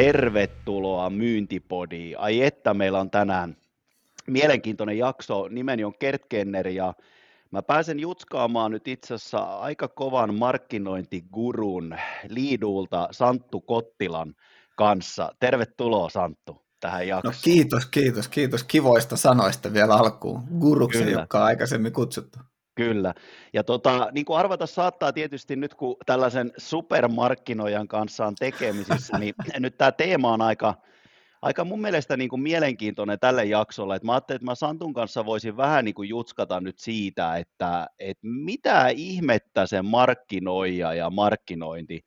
Tervetuloa Myyntipodiin. Ai että meillä on tänään mielenkiintoinen jakso. Nimeni on Kert Kenner ja mä pääsen jutskaamaan nyt itse asiassa aika kovan markkinointigurun liidulta Santtu Kottilan kanssa. Tervetuloa Santtu tähän no jaksoon. No kiitos, kiitos, kiitos kivoista sanoista vielä alkuun. Guruksi, joka on aikaisemmin kutsuttu. Kyllä. Ja tota, niin kuin arvata saattaa tietysti nyt, kun tällaisen supermarkkinoijan kanssa on tekemisissä, niin nyt tämä teema on aika, aika mun mielestä niin kuin mielenkiintoinen tälle jaksolle. Et mä ajattelin, että mä Santun kanssa voisin vähän niin kuin jutskata nyt siitä, että, että mitä ihmettä se markkinoija ja markkinointi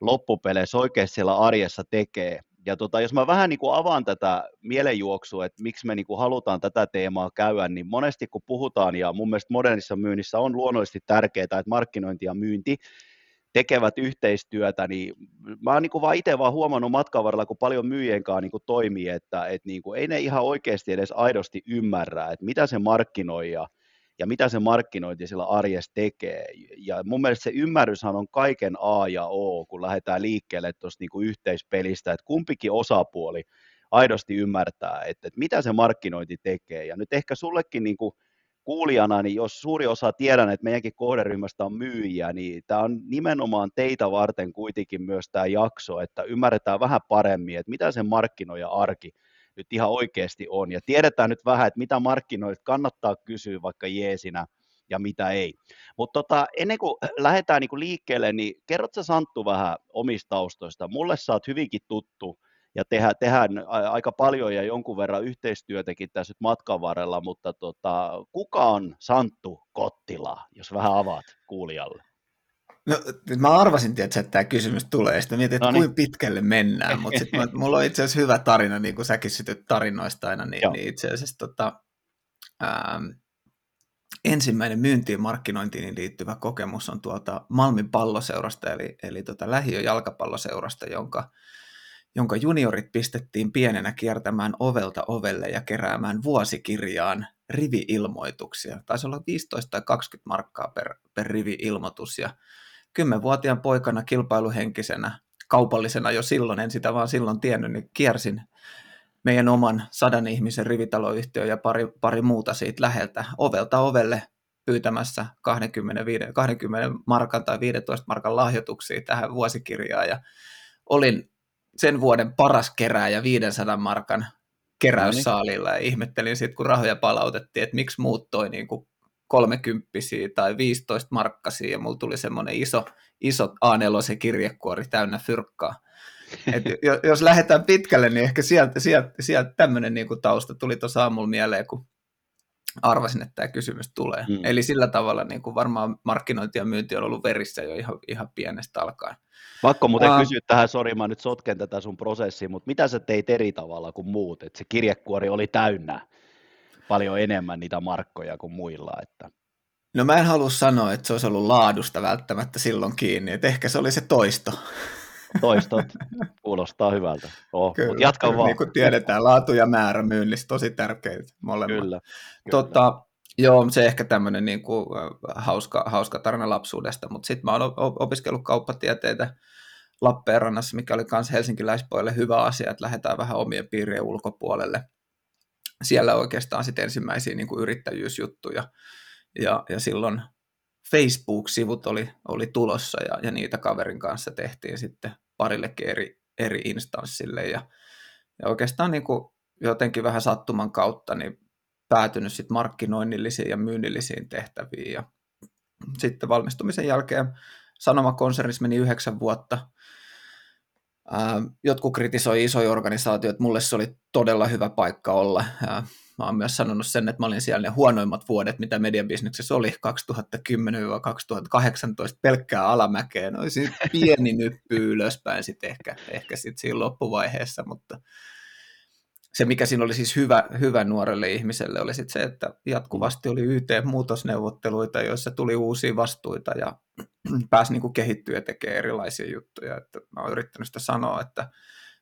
loppupeleissä oikeasti siellä arjessa tekee ja tota, jos mä vähän niin kuin avaan tätä mielenjuoksua, että miksi me niin kuin halutaan tätä teemaa käydä, niin monesti kun puhutaan, ja mun mielestä modernissa myynnissä on luonnollisesti tärkeää, että markkinointi ja myynti tekevät yhteistyötä, niin mä oon niin vaan itse vaan huomannut matkan varrella, kun paljon myyjien kanssa niin kuin toimii, että, että niin kuin ei ne ihan oikeasti edes aidosti ymmärrä, että mitä se markkinoija – ja mitä se markkinointi sillä arjessa tekee. Ja mun mielestä se ymmärryshän on kaiken A ja O, kun lähdetään liikkeelle tuosta niinku yhteispelistä, että kumpikin osapuoli aidosti ymmärtää, että, että mitä se markkinointi tekee. Ja nyt ehkä sullekin niin kuin kuulijana, niin jos suuri osa tiedän, että meidänkin kohderyhmästä on myyjiä, niin tämä on nimenomaan teitä varten kuitenkin myös tämä jakso, että ymmärretään vähän paremmin, että mitä se markkinoija arki nyt ihan oikeasti on. Ja tiedetään nyt vähän, että mitä markkinoilta kannattaa kysyä vaikka jeesinä ja mitä ei. Mutta tota, ennen kuin lähdetään niinku liikkeelle, niin kerrotko Santtu vähän omista taustoista? Mulle sä oot hyvinkin tuttu ja tehdä, tehdään aika paljon ja jonkun verran yhteistyötäkin tässä nyt matkan varrella, mutta tota, kuka on Santtu Kottila, jos vähän avaat kuulijalle? No, mä arvasin, tietysti, että tämä kysymys tulee, sitten mietin, että no niin. kuinka pitkälle mennään, mutta sitten mulla on itse asiassa hyvä tarina, niin kuin säkin sytyt tarinoista aina, niin, niin itse asiassa tota, ää, ensimmäinen myyntiin markkinointiin liittyvä kokemus on tuolta Malmin palloseurasta, eli, eli tota Lähiö jalkapalloseurasta, jonka, jonka juniorit pistettiin pienenä kiertämään ovelta ovelle ja keräämään vuosikirjaan rivi-ilmoituksia. Taisi olla 15 tai 20 markkaa per, per rivi-ilmoitus, ja kymmenvuotiaan poikana kilpailuhenkisenä, kaupallisena jo silloin, en sitä vaan silloin tiennyt, niin kiersin meidän oman sadan ihmisen rivitaloyhtiö ja pari, pari muuta siitä läheltä ovelta ovelle pyytämässä 25, 20 markan tai 15 markan lahjoituksia tähän vuosikirjaan. Ja olin sen vuoden paras kerääjä 500 markan keräyssaalilla ja ihmettelin sitten, kun rahoja palautettiin, että miksi muut toi niin kuin kolmekymppisiä tai 15 markkasia ja mulla tuli semmoinen iso, iso A4 kirjekuori täynnä fyrkkaa. Et jos lähdetään pitkälle, niin ehkä sieltä, sieltä, sieltä tämmöinen niin tausta tuli tuossa aamulla mieleen, kun arvasin, että tämä kysymys tulee. Hmm. Eli sillä tavalla niin kuin varmaan markkinointi ja myynti on ollut verissä jo ihan, ihan pienestä alkaen. Pakko muuten uh, kysyä tähän, sori mä nyt sotken tätä sun prosessiin, mutta mitä sä teit eri tavalla kuin muut, että se kirjekuori oli täynnä? Paljon enemmän niitä markkoja kuin muilla. Että. No mä en halua sanoa, että se olisi ollut laadusta välttämättä silloin kiinni, että ehkä se oli se toisto. Toistot kuulostaa hyvältä. Oh, kyllä, jatka kyllä, vaan. Niin kuin tiedetään, laatu ja määrä myynnissä tosi tärkeitä molemmat. Kyllä, kyllä. Tota, joo, se ehkä tämmöinen niin kuin, hauska, hauska tarina lapsuudesta, mutta sitten mä oon opiskellut kauppatieteitä Lappeenrannassa, mikä oli myös helsinkiläispoille hyvä asia, että lähdetään vähän omien piirien ulkopuolelle siellä oikeastaan sitten ensimmäisiä niin kuin yrittäjyysjuttuja. Ja, ja silloin Facebook-sivut oli, oli tulossa ja, ja niitä kaverin kanssa tehtiin sitten parillekin eri, eri instanssille. Ja, ja oikeastaan niin kuin jotenkin vähän sattuman kautta niin päätynyt sitten markkinoinnillisiin ja myynnillisiin tehtäviin. Ja sitten valmistumisen jälkeen Sanomakonsernissa meni yhdeksän vuotta – Jotkut kritisoi isoja organisaatioita, mulle se oli todella hyvä paikka olla. Mä oon myös sanonut sen, että mä olin siellä ne huonoimmat vuodet, mitä mediabisneksessä oli 2010-2018 pelkkää alamäkeä. No pieni nyppy ylöspäin sitten ehkä, ehkä sit siinä loppuvaiheessa, mutta se, mikä siinä oli siis hyvä, hyvä nuorelle ihmiselle, oli sit se, että jatkuvasti oli YT-muutosneuvotteluita, joissa tuli uusia vastuita ja pääsi niin kehittyä ja tekemään erilaisia juttuja. Että mä oon yrittänyt sitä sanoa, että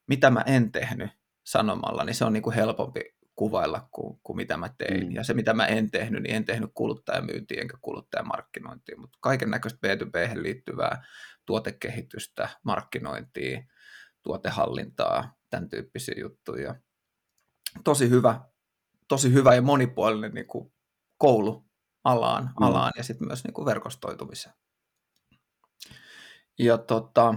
mitä mä en tehnyt sanomalla, niin se on niin kuin helpompi kuvailla kuin, kuin mitä mä tein. Mm. Ja se, mitä mä en tehnyt, niin en tehnyt kuluttajamyyntiä enkä kuluttajamarkkinointia, mutta kaiken näköistä B2B liittyvää tuotekehitystä, markkinointia, tuotehallintaa, tämän tyyppisiä juttuja. Tosi hyvä, tosi hyvä ja monipuolinen niin kuin koulu alaan, mm. alaan ja sitten myös niin kuin verkostoitumiseen. Ja tota,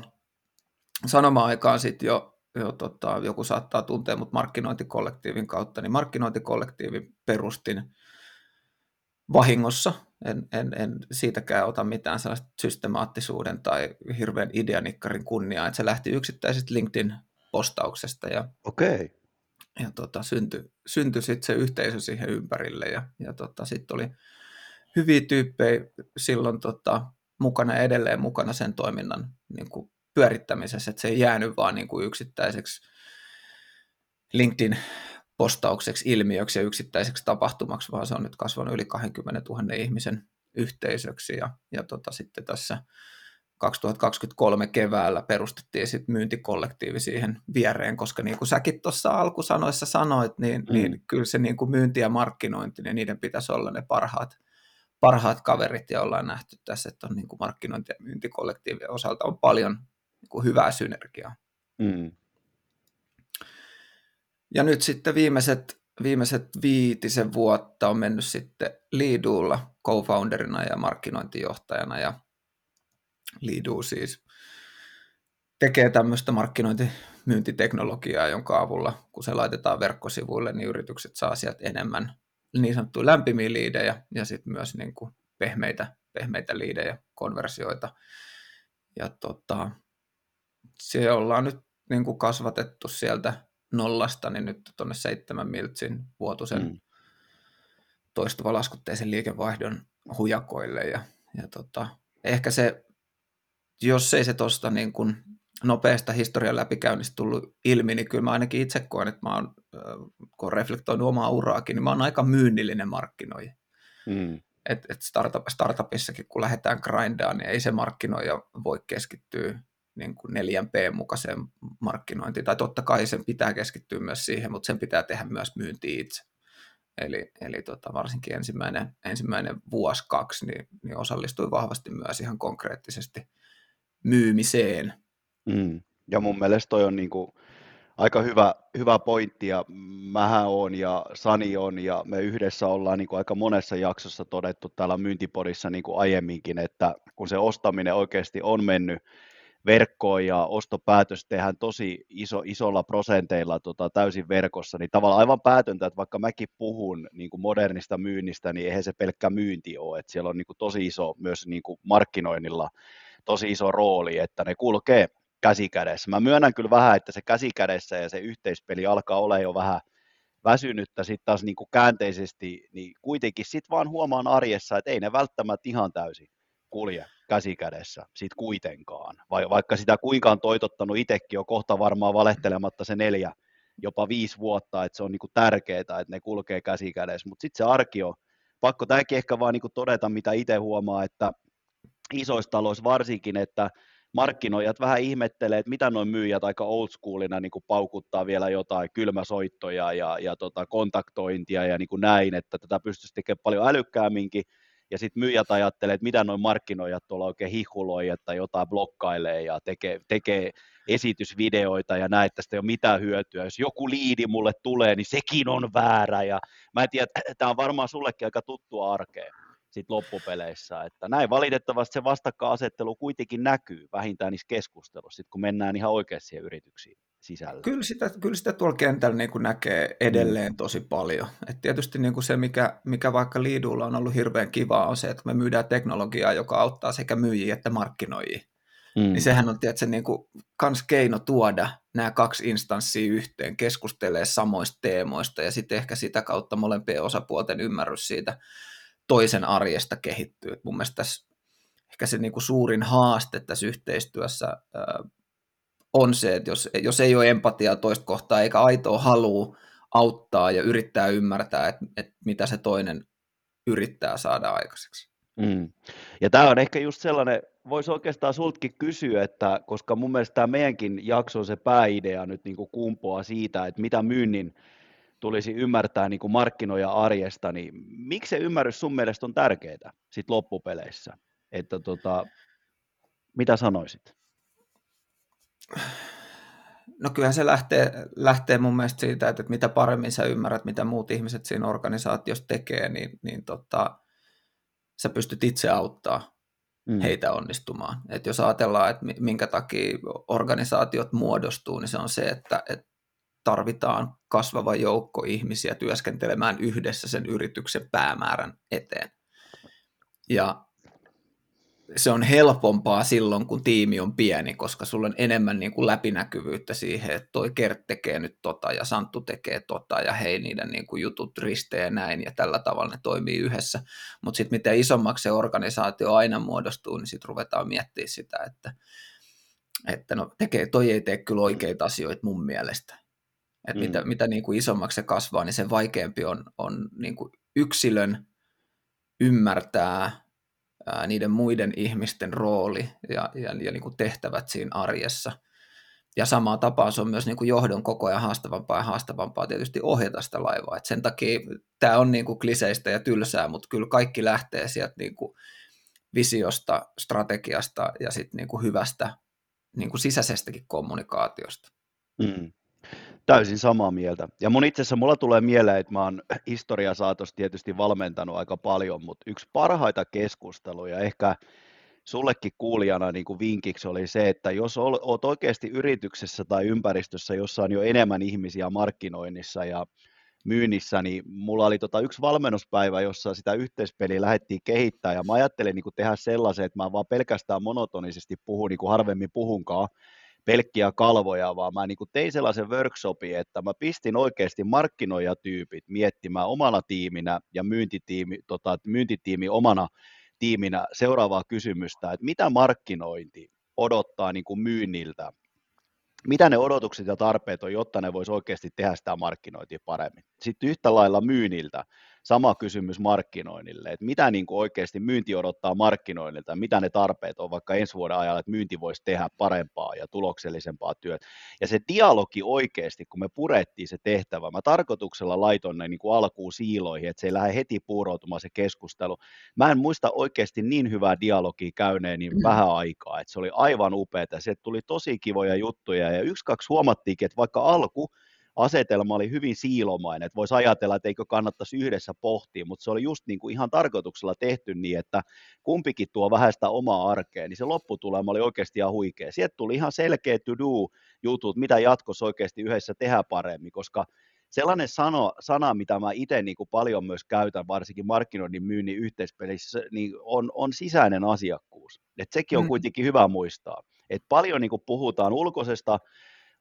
sanoma-aikaan sitten jo, jo tota, joku saattaa tuntea mut markkinointikollektiivin kautta, niin markkinointikollektiivin perustin vahingossa. En, en, en siitäkään ota mitään sellaista systemaattisuuden tai hirveän ideanikkarin kunniaa, että se lähti yksittäisestä LinkedIn-postauksesta ja, okay. Ja tota, syntyi synty sitten se yhteisö siihen ympärille ja, ja tota, sitten oli hyviä tyyppejä silloin tota, mukana edelleen mukana sen toiminnan niin kuin pyörittämisessä, että se ei jäänyt vaan niin kuin yksittäiseksi LinkedIn postaukseksi, ilmiöksi ja yksittäiseksi tapahtumaksi, vaan se on nyt kasvanut yli 20 000 ihmisen yhteisöksi ja, ja tota, sitten tässä 2023 keväällä perustettiin sitten myyntikollektiivi siihen viereen, koska niin kuin säkin tuossa alkusanoissa sanoit, niin, mm. niin kyllä se niin kuin myynti ja markkinointi, niin niiden pitäisi olla ne parhaat, parhaat kaverit, ja ollaan nähty tässä, että on niin kuin markkinointi- ja myyntikollektiivien osalta on paljon niin kuin hyvää synergiaa. Mm. Ja nyt sitten viimeiset, viimeiset viitisen vuotta on mennyt sitten Liiduulla co-founderina ja markkinointijohtajana, ja Liidu siis tekee tämmöistä markkinointimyyntiteknologiaa, jonka avulla, kun se laitetaan verkkosivuille, niin yritykset saa sieltä enemmän niin sanottuja lämpimiä liidejä ja sitten myös niin kuin pehmeitä, pehmeitä liidejä, konversioita. Ja tota, se ollaan nyt niin kuin kasvatettu sieltä nollasta, niin nyt tuonne seitsemän miltsin vuotuisen mm. toistuva laskutteisen liikevaihdon hujakoille. Ja, ja tota, ehkä se, jos ei se tuosta niin kuin nopeasta historian läpikäynnistä tullut ilmi, niin kyllä mä ainakin itse koen, että mä oon, kun reflektoinut omaa uraakin, niin mä oon aika myynnillinen markkinoija. Mm. Et, et startup, startupissakin, kun lähdetään grindaan, niin ei se markkinoija voi keskittyä niin kuin 4P mukaiseen markkinointiin. Tai totta kai sen pitää keskittyä myös siihen, mutta sen pitää tehdä myös myynti itse. Eli, eli tota, varsinkin ensimmäinen, ensimmäinen vuosi, kaksi, niin, niin osallistui vahvasti myös ihan konkreettisesti myymiseen – Mm. Ja mun mielestä toi on niin kuin aika hyvä, hyvä pointti ja mähän on ja Sani on ja me yhdessä ollaan niin kuin aika monessa jaksossa todettu täällä myyntipodissa niin kuin aiemminkin, että kun se ostaminen oikeasti on mennyt verkkoon ja ostopäätös tehdään tosi iso, isolla prosenteilla tota, täysin verkossa, niin tavallaan aivan päätöntä, että vaikka mäkin puhun niin kuin modernista myynnistä, niin eihän se pelkkä myynti ole, että siellä on niin kuin tosi iso myös niin kuin markkinoinnilla tosi iso rooli, että ne kulkee käsikädessä. Mä myönnän kyllä vähän, että se käsikädessä ja se yhteispeli alkaa olla jo vähän väsynyttä sitten taas niin kuin käänteisesti, niin kuitenkin sitten vaan huomaan arjessa, että ei ne välttämättä ihan täysin kulje käsikädessä sit kuitenkaan. Vai, vaikka sitä kuinka on toitottanut itsekin jo kohta varmaan valehtelematta se neljä, jopa viisi vuotta, että se on niinku tärkeää, että ne kulkee käsikädessä. Mutta sitten se arki on, pakko tämäkin ehkä vaan niinku todeta, mitä itse huomaa, että isoissa taloissa varsinkin, että markkinoijat vähän ihmettelee, että mitä noin myyjät aika old schoolina niin kuin paukuttaa vielä jotain kylmäsoittoja ja, ja tota, kontaktointia ja niin kuin näin, että tätä pystyisi tekemään paljon älykkäämminkin, ja sitten myyjät ajattelee, että mitä noin markkinoijat tuolla oikein hihuloi, että jotain blokkailee ja tekee, tekee esitysvideoita ja näin, että tästä ei ole mitään hyötyä. Jos joku liidi mulle tulee, niin sekin on väärä. Ja mä en tiedä, tämä on varmaan sullekin aika tuttua arkea sit loppupeleissä. Että näin valitettavasti se vastakkainasettelu kuitenkin näkyy vähintään niissä keskusteluissa, sit kun mennään ihan oikeasti siihen yrityksiin sisällä. Kyllä sitä, kyllä sitä tuolla kentällä niin kuin näkee edelleen mm. tosi paljon. Et tietysti niin kuin se, mikä, mikä vaikka Liidulla on ollut hirveän kivaa, on se, että me myydään teknologiaa, joka auttaa sekä myyjiä että markkinoijia. Mm. Niin sehän on tietysti niin kuin, kans keino tuoda nämä kaksi instanssia yhteen, keskustelee samoista teemoista ja sitten ehkä sitä kautta molempien osapuolten ymmärrys siitä toisen arjesta kehittyy. Et mun mielestä tässä ehkä se niinku suurin haaste tässä yhteistyössä ää, on se, että jos, jos ei ole empatiaa toista kohtaa eikä aitoa halua auttaa ja yrittää ymmärtää, että, että mitä se toinen yrittää saada aikaiseksi. Mm. Ja tämä on ehkä just sellainen, voisi oikeastaan sultkin kysyä, että koska mun mielestä tämä meidänkin jakso se pääidea nyt niin kuin kumpoaa siitä, että mitä myynnin tulisi ymmärtää niin kuin markkinoja arjesta, niin miksi se ymmärrys sun mielestä on tärkeää sit loppupeleissä? Että tota, mitä sanoisit? No kyllähän se lähtee, lähtee mun mielestä siitä, että mitä paremmin sä ymmärrät, mitä muut ihmiset siinä organisaatiossa tekee, niin, niin tota, sä pystyt itse auttaa mm. heitä onnistumaan. Et jos ajatellaan, että minkä takia organisaatiot muodostuu, niin se on se, että, että tarvitaan kasvava joukko ihmisiä työskentelemään yhdessä sen yrityksen päämäärän eteen. Ja se on helpompaa silloin, kun tiimi on pieni, koska sulla on enemmän niin kuin läpinäkyvyyttä siihen, että toi Kert tekee nyt tota ja Santtu tekee tota ja hei niiden niin kuin jutut ristee näin ja tällä tavalla ne toimii yhdessä. Mutta sitten mitä isommaksi se organisaatio aina muodostuu, niin sitten ruvetaan miettimään sitä, että, että no tekee, toi ei tee kyllä oikeita asioita mun mielestä. Et mm. mitä, mitä niin kuin isommaksi se kasvaa, niin sen vaikeampi on, on niin kuin yksilön ymmärtää ää, niiden muiden ihmisten rooli ja, ja, ja niin kuin tehtävät siinä arjessa. Ja samaa tapaa se on myös niin kuin johdon koko ajan haastavampaa ja haastavampaa tietysti ohjata sitä laivaa. Et sen takia tämä on niin kuin kliseistä ja tylsää, mutta kyllä kaikki lähtee sieltä niin kuin visiosta, strategiasta ja sitten niin kuin hyvästä niin kuin sisäisestäkin kommunikaatiosta. Mm. Täysin samaa mieltä. Ja mun itse asiassa mulla tulee mieleen, että mä oon historiasaatossa tietysti valmentanut aika paljon, mutta yksi parhaita keskusteluja ehkä sullekin kuulijana niin kuin vinkiksi oli se, että jos olet oikeasti yrityksessä tai ympäristössä, jossa on jo enemmän ihmisiä markkinoinnissa ja myynnissä, niin mulla oli tota yksi valmennuspäivä, jossa sitä yhteispeliä lähdettiin kehittää, ja mä ajattelin niin kuin tehdä sellaisen, että mä vaan pelkästään monotonisesti puhun, niin kuin harvemmin puhunkaan, pelkkiä kalvoja, vaan mä niin kuin tein sellaisen workshopin, että mä pistin oikeasti markkinoijatyypit miettimään omana tiiminä ja myyntitiimi, tota, myyntitiimi omana tiiminä seuraavaa kysymystä, että mitä markkinointi odottaa niin kuin myynniltä mitä ne odotukset ja tarpeet on, jotta ne voisi oikeasti tehdä sitä markkinointia paremmin. Sitten yhtä lailla myynniltä, sama kysymys markkinoinnille, että mitä niin kuin oikeasti myynti odottaa markkinoinnilta, mitä ne tarpeet on vaikka ensi vuoden ajalla, että myynti voisi tehdä parempaa ja tuloksellisempaa työtä. Ja se dialogi oikeasti, kun me purettiin se tehtävä, mä tarkoituksella laitoin ne niin kuin alkuun siiloihin, että se ei lähde heti puuroutumaan se keskustelu. Mä en muista oikeasti niin hyvää dialogia käyneen niin mm. vähän aikaa, että se oli aivan upeaa. Se tuli tosi kivoja juttuja ja yksi, kaksi huomattiinkin, että vaikka alku asetelma oli hyvin siilomainen, että voisi ajatella, että eikö kannattaisi yhdessä pohtia, mutta se oli just niin kuin ihan tarkoituksella tehty niin, että kumpikin tuo vähän sitä omaa arkea, niin se lopputulema oli oikeasti ihan huikea. Sieltä tuli ihan selkeä to-do-jutut, mitä jatkossa oikeasti yhdessä tehdä paremmin, koska sellainen sano, sana, mitä mä itse niin kuin paljon myös käytän, varsinkin markkinoinnin myynnin yhteispelissä, niin on, on sisäinen asiakkuus. Et sekin on mm. kuitenkin hyvä muistaa. Et paljon niin kuin puhutaan ulkoisesta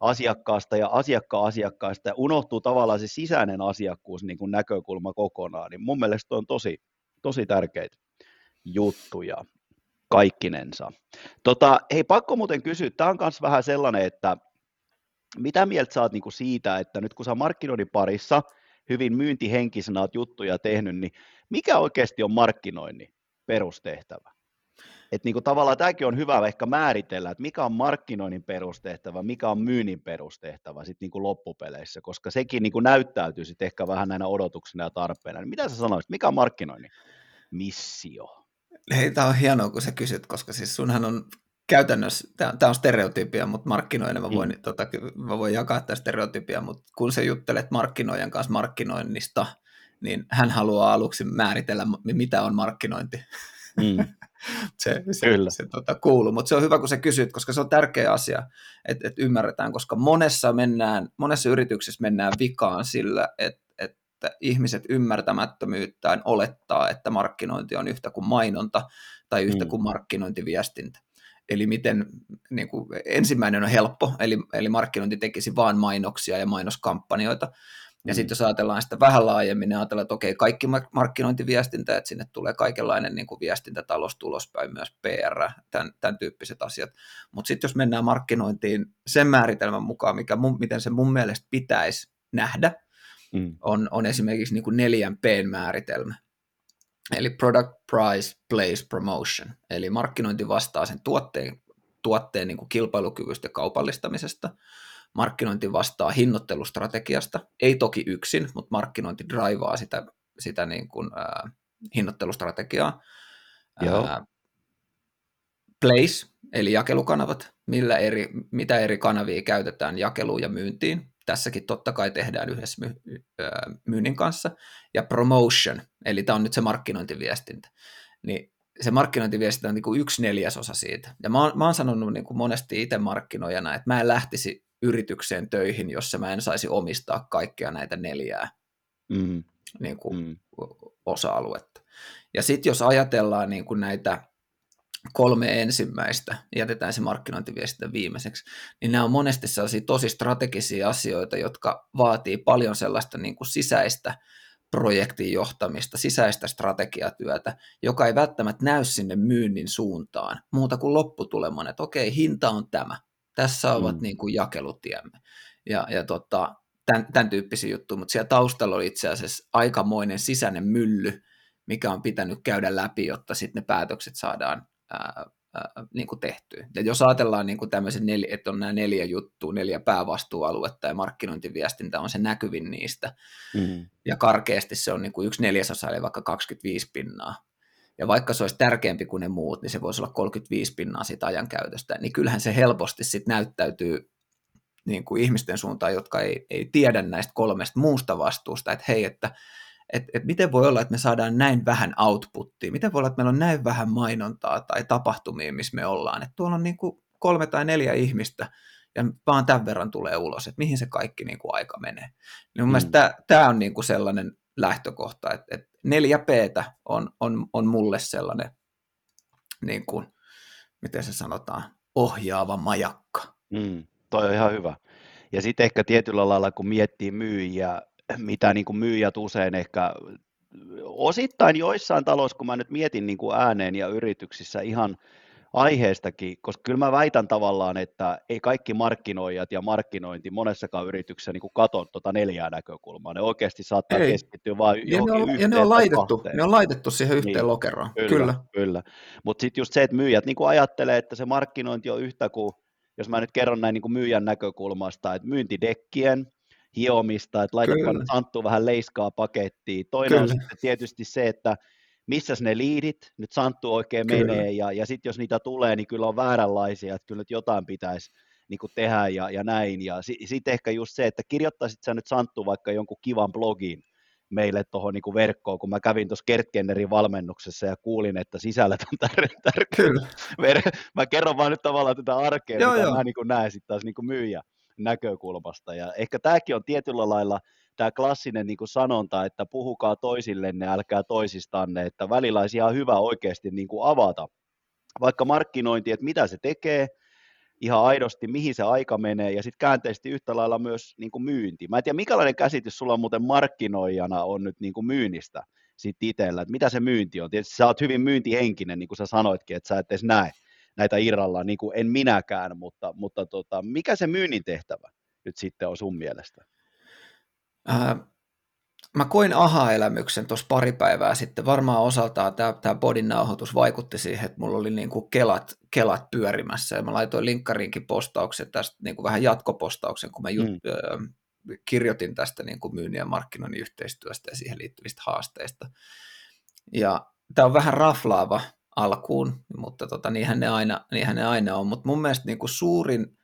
asiakkaasta ja asiakkaan asiakkaasta ja unohtuu tavallaan se sisäinen asiakkuus niin kuin näkökulma kokonaan, niin mun mielestä on tosi, tosi tärkeitä juttuja kaikkinensa. Tota, hei, pakko muuten kysyä, tämä on myös vähän sellainen, että mitä mieltä saat niinku siitä, että nyt kun sä markkinoinnin parissa hyvin myyntihenkisenä oot juttuja tehnyt, niin mikä oikeasti on markkinoinnin perustehtävä? Että niinku tavallaan tämäkin on hyvä ehkä määritellä, että mikä on markkinoinnin perustehtävä, mikä on myynnin perustehtävä sitten niinku loppupeleissä, koska sekin niinku näyttäytyy sitten ehkä vähän näinä odotuksina ja tarpeina. Niin mitä sä sanoisit, mikä on markkinoinnin missio? Hei, tämä on hienoa, kun sä kysyt, koska siis sunhan on käytännössä, tämä on stereotypia, mutta markkinoinen mä voin, mm. tota, mä voin jakaa tätä stereotypia, mutta kun sä juttelet markkinoijan kanssa markkinoinnista, niin hän haluaa aluksi määritellä, mitä on markkinointi. Mm. se, se, Kyllä. se tota, kuuluu, mutta se on hyvä, kun sä kysyt, koska se on tärkeä asia, että et ymmärretään, koska monessa, mennään, monessa yrityksessä mennään vikaan sillä, että että ihmiset ymmärtämättömyyttään olettaa, että markkinointi on yhtä kuin mainonta tai yhtä mm. kuin markkinointiviestintä. Eli miten niin kuin, ensimmäinen on helppo, eli, eli markkinointi tekisi vain mainoksia ja mainoskampanjoita, ja mm. sitten jos ajatellaan sitä vähän laajemmin, niin ajatellaan, että okei, kaikki markkinointiviestintä, että sinne tulee kaikenlainen niin kuin viestintätalous tulospäin, myös PR, tämän, tämän tyyppiset asiat. Mutta sitten jos mennään markkinointiin sen määritelmän mukaan, mikä mun, miten se mun mielestä pitäisi nähdä, mm. on, on esimerkiksi niin kuin neljän P-määritelmä. Eli product, price, place, promotion. Eli markkinointi vastaa sen tuotteen, tuotteen niin kuin kilpailukyvystä ja kaupallistamisesta – markkinointi vastaa hinnoittelustrategiasta, ei toki yksin, mutta markkinointi draivaa sitä, sitä niin kuin, äh, hinnoittelustrategiaa. Joo. Äh, place, eli jakelukanavat, millä eri, mitä eri kanavia käytetään jakeluun ja myyntiin. Tässäkin totta kai tehdään yhdessä my, myynnin kanssa. Ja promotion, eli tämä on nyt se markkinointiviestintä. Niin se markkinointiviestintä on niin kuin yksi neljäsosa siitä. Ja mä oon, mä oon sanonut niin kuin monesti itse markkinoijana, että mä en lähtisi yritykseen töihin, jossa mä en saisi omistaa kaikkia näitä neljää mm. niin kuin mm. osa-aluetta. Ja sitten jos ajatellaan niin kuin näitä kolme ensimmäistä, jätetään se markkinointiviestintä viimeiseksi, niin nämä on monesti sellaisia tosi strategisia asioita, jotka vaatii paljon sellaista niin kuin sisäistä projektin johtamista, sisäistä strategiatyötä, joka ei välttämättä näy sinne myynnin suuntaan, muuta kuin lopputuleman, että okei, hinta on tämä, tässä ovat mm. niin kuin jakelutiemme. Ja, ja tota, tämän, tämän tyyppisiä juttuja, mutta siellä taustalla oli itse asiassa aikamoinen sisäinen mylly, mikä on pitänyt käydä läpi, jotta sitten ne päätökset saadaan ää, ää, niin kuin tehtyä. Ja jos ajatellaan niin kuin tämmöisen, nel, että on nämä neljä juttua, neljä päävastuualuetta ja markkinointiviestintä on se näkyvin niistä, mm. ja karkeasti se on niin kuin yksi neljäsosa, eli vaikka 25 pinnaa. Ja vaikka se olisi tärkeämpi kuin ne muut, niin se voisi olla 35 pinnaa siitä ajankäytöstä, niin kyllähän se helposti sitten näyttäytyy niin kuin ihmisten suuntaan, jotka ei, ei tiedä näistä kolmesta muusta vastuusta, että hei, että että et miten voi olla, että me saadaan näin vähän outputtia, miten voi olla, että meillä on näin vähän mainontaa tai tapahtumia, missä me ollaan, että tuolla on niin kuin kolme tai neljä ihmistä, ja vaan tämän verran tulee ulos, että mihin se kaikki niin kuin aika menee. Niin mun mm. tämä, tämä on niin kuin sellainen lähtökohta, että, että 4 p on, on, on mulle sellainen, niin kuin, miten se sanotaan, ohjaava majakka. Mm, toi on ihan hyvä. Ja sitten ehkä tietyllä lailla, kun miettii myyjiä, mitä niin kuin myyjät usein ehkä osittain joissain taloissa, kun mä nyt mietin niin kuin ääneen ja yrityksissä ihan aiheestakin, koska kyllä mä väitän tavallaan, että ei kaikki markkinoijat ja markkinointi monessakaan yrityksessä niin katso tuota neljää näkökulmaa. Ne oikeasti saattaa ei. keskittyä vain ja johonkin ne on, ja ne on, laitettu, ne on laitettu siihen yhteen niin, lokeroon, kyllä. Kyllä, kyllä. mutta sitten just se, että myyjät niin ajattelee, että se markkinointi on yhtä kuin, jos mä nyt kerron näin niin myyjän näkökulmasta, että myyntidekkien, hiomista, että laitetaan nyt Santtu vähän leiskaa pakettiin. Toinen Kyllä. on sitten tietysti se, että missä ne liidit, nyt Santtu oikein kyllä. menee, ja, ja sitten jos niitä tulee, niin kyllä on vääränlaisia, että kyllä nyt jotain pitäisi niin kuin tehdä ja, ja näin. Ja sitten sit ehkä just se, että kirjoittaisit sä nyt Santtu vaikka jonkun kivan blogin meille tuohon niin verkkoon, kun mä kävin tuossa Kertkennerin valmennuksessa ja kuulin, että sisällöt on tärkeä. Kyllä. Mä kerron vaan nyt tavallaan tätä arkea, joo, mitä joo. mä niin näen sitten taas niin myyjä näkökulmasta. Ja ehkä tämäkin on tietyllä lailla tämä klassinen niin kuin sanonta, että puhukaa toisillenne, älkää toisistanne, että välillä olisi ihan hyvä oikeasti niin kuin avata vaikka markkinointi, että mitä se tekee, ihan aidosti, mihin se aika menee, ja sitten käänteisesti yhtä lailla myös niin kuin myynti. Mä en tiedä, mikälainen käsitys sulla muuten markkinoijana on nyt niin kuin myynnistä sitten itsellä, että mitä se myynti on. Tietysti sä oot hyvin myyntihenkinen, niin kuin sä sanoitkin, että sä et edes näe näitä irrallaan, niin kuin en minäkään, mutta, mutta tota, mikä se myynnin tehtävä nyt sitten on sun mielestä? Äh, mä koin aha-elämyksen tuossa pari päivää sitten. Varmaan osaltaan tämä, bodin nauhoitus vaikutti siihen, että mulla oli niin kuin kelat, kelat pyörimässä ja mä laitoin linkkariinkin postauksen tästä niin kuin vähän jatkopostauksen, kun mä jut, mm. kirjoitin tästä niin kuin myynnin ja markkinoinnin yhteistyöstä ja siihen liittyvistä haasteista. Ja tämä on vähän raflaava alkuun, mutta tota, niinhän, ne aina, niinhän ne aina on. Mutta mun mielestä niin kuin suurin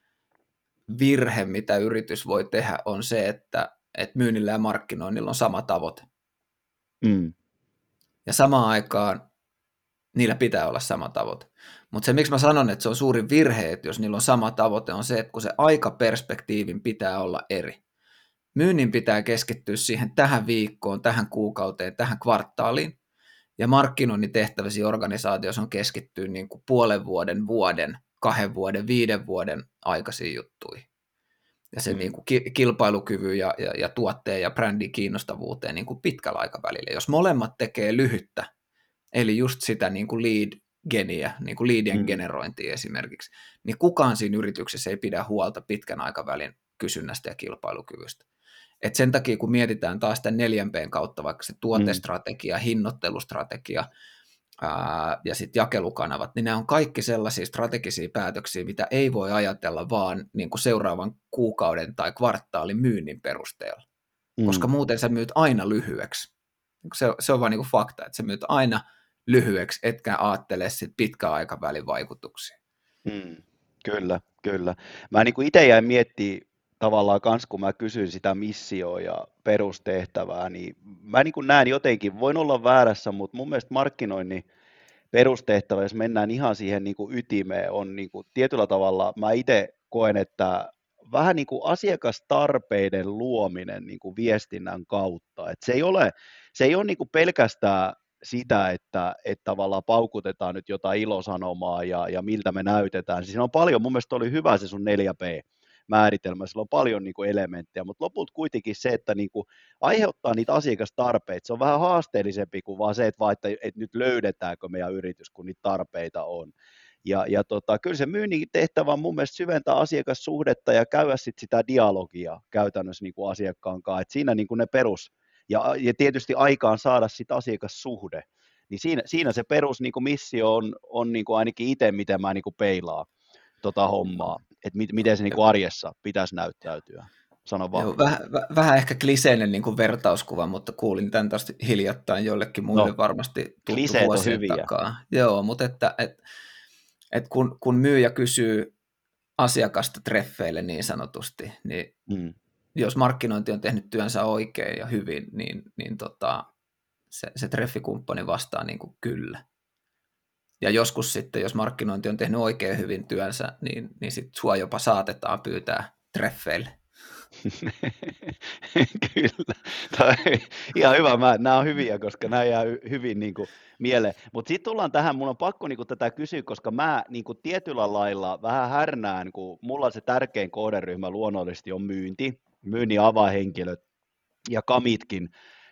virhe, mitä yritys voi tehdä, on se, että, että myynnillä ja markkinoinnilla on sama tavoite. Mm. Ja samaan aikaan niillä pitää olla sama tavoite. Mutta se, miksi mä sanon, että se on suurin virhe, että jos niillä on sama tavoite, on se, että kun se aikaperspektiivin pitää olla eri. Myynnin pitää keskittyä siihen tähän viikkoon, tähän kuukauteen, tähän kvartaaliin, ja markkinoinnin tehtäväsi organisaatiossa on keskittyä niin kuin puolen vuoden, vuoden, kahden vuoden, viiden vuoden aikaisiin juttuihin. Ja se mm. niin kuin kilpailukyvyn ja, ja, ja tuotteen ja brändin kiinnostavuuteen niin kuin pitkällä aikavälillä. Jos molemmat tekee lyhyttä, eli just sitä niin kuin lead geniä, niin kuin leadien mm. generointia esimerkiksi, niin kukaan siinä yrityksessä ei pidä huolta pitkän aikavälin kysynnästä ja kilpailukyvystä. Et sen takia, kun mietitään taas tämän 4Pn kautta vaikka se tuotestrategia, mm. hinnoittelustrategia ja sitten jakelukanavat, niin nämä on kaikki sellaisia strategisia päätöksiä, mitä ei voi ajatella vaan niin kuin seuraavan kuukauden tai kvartaalin myynnin perusteella, mm. koska muuten sä myyt aina lyhyeksi. Se, se on vain niin fakta, että sä myyt aina lyhyeksi, etkä ajattele sit pitkän aikavälin vaikutuksia. Mm, kyllä, kyllä. Mä niin kuin itse jäin miettimään tavallaan kans, kun mä kysyin sitä missioa ja perustehtävää, niin mä niin kuin näen jotenkin, voin olla väärässä, mutta mun mielestä markkinoinnin perustehtävä, jos mennään ihan siihen niin kuin ytimeen, on niin kuin tietyllä tavalla, mä itse koen, että vähän niin kuin asiakastarpeiden luominen niin kuin viestinnän kautta. Et se ei ole, se ei ole niin kuin pelkästään sitä, että, että tavallaan paukutetaan nyt jotain ilosanomaa ja, ja miltä me näytetään. Siinä on paljon, mun mielestä oli hyvä se sun 4P, määritelmä, sillä on paljon niin kuin elementtejä, mutta lopulta kuitenkin se, että niin kuin aiheuttaa niitä asiakastarpeita, se on vähän haasteellisempi kuin vaan se, että, vaan, että, että nyt löydetäänkö meidän yritys, kun niitä tarpeita on. Ja, ja tota, kyllä se myynnin tehtävä on mun mielestä syventää asiakassuhdetta ja käydä sit sitä dialogia käytännössä niin kuin asiakkaan kanssa, että siinä niin kuin ne perus, ja, ja tietysti aikaan saada sitä asiakassuhde, niin siinä, siinä se perus niin kuin missio on, on niin kuin ainakin itse, miten mä niin kuin peilaan tota hommaa, että mit, miten se niin kuin arjessa pitäisi näyttäytyä. Sano vaan. Joo, vähän, vähän ehkä kliseinen niin kuin vertauskuva, mutta kuulin tämän taas hiljattain jollekin muille no, varmasti tuttu vuosien hyviä. takaa. Joo, mutta että, että että kun, kun myyjä kysyy asiakasta treffeille niin sanotusti, niin mm. jos markkinointi on tehnyt työnsä oikein ja hyvin, niin, niin tota, se, se treffikumppani vastaa niin kuin kyllä. Ja joskus sitten, jos markkinointi on tehnyt oikein hyvin työnsä, niin, niin sitten sua jopa saatetaan pyytää treffeille. Kyllä, Tämä ihan hyvä. Mä, nämä on hyviä, koska nämä jää hyvin niin kuin, mieleen. Mutta sitten tullaan tähän, mun on pakko niin kuin, tätä kysyä, koska mä niin kuin, tietyllä lailla vähän härnään, kun mulla se tärkein kohderyhmä luonnollisesti on myynti, myynnin avahenkilöt ja kamitkin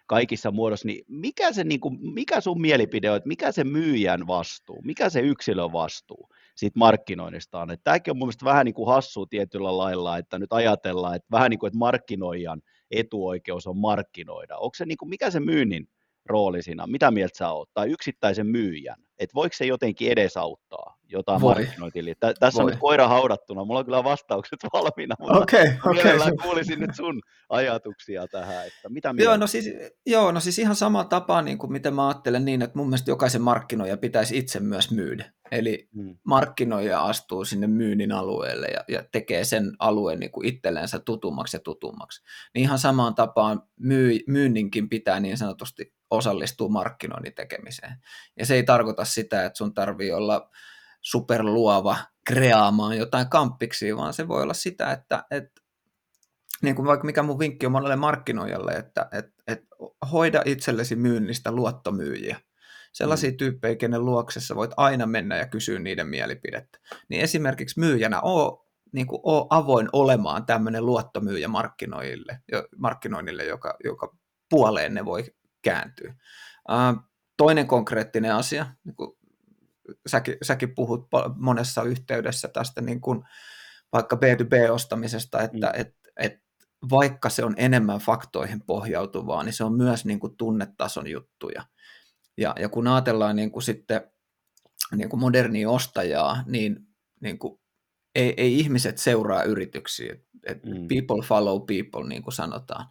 kaikissa muodossa, niin mikä, se, niin kuin, mikä sun mielipide on, että mikä se myyjän vastuu, mikä se yksilön vastuu? siitä markkinoinnistaan. Että tämäkin on mun mielestä vähän niin kuin hassua tietyllä lailla, että nyt ajatellaan, että vähän niin kuin, että markkinoijan etuoikeus on markkinoida. Onko se niin kuin, mikä se myynnin rooli siinä Mitä mieltä sä oot? Tai yksittäisen myyjän? Että voiko se jotenkin edesauttaa jotain Voi. markkinointiin? Tä, tässä Voi. on nyt koira haudattuna. Mulla on kyllä vastaukset valmiina, mutta okay, okay. kuulisin nyt sun ajatuksia tähän. Että mitä joo, no siis, joo, no siis ihan sama tapa, niin kuin miten mä ajattelen niin, että mun mielestä jokaisen markkinoija pitäisi itse myös myydä. Eli hmm. markkinoija astuu sinne myynnin alueelle ja, ja tekee sen alueen niin kuin itsellensä tutummaksi ja tutummaksi. Niin ihan samaan tapaan myy, myynninkin pitää niin sanotusti osallistua markkinoinnin tekemiseen. Ja se ei tarkoita sitä, että sun tarvii olla superluova kreaamaan jotain kamppiksi, vaan se voi olla sitä, että, että niin kuin vaikka mikä mun vinkki on monelle markkinoijalle, että, että, että hoida itsellesi myynnistä luottomyyjiä sellaisia mm. tyyppejä, kenen luoksessa voit aina mennä ja kysyä niiden mielipidettä. Niin esimerkiksi myyjänä oo, niin kuin oo avoin olemaan tämmöinen luottomyyjä markkinoille, markkinoinnille, joka, joka puoleen ne voi kääntyä. toinen konkreettinen asia, niin kuin säkin, säkin puhut monessa yhteydessä tästä niin kuin vaikka B2B-ostamisesta, että mm. et, et, vaikka se on enemmän faktoihin pohjautuvaa, niin se on myös niin kuin tunnetason juttuja. Ja, ja kun ajatellaan niin kuin sitten niin kuin modernia ostajaa, niin, niin kuin ei, ei ihmiset seuraa yrityksiä. Et mm. People follow people, niin kuin sanotaan.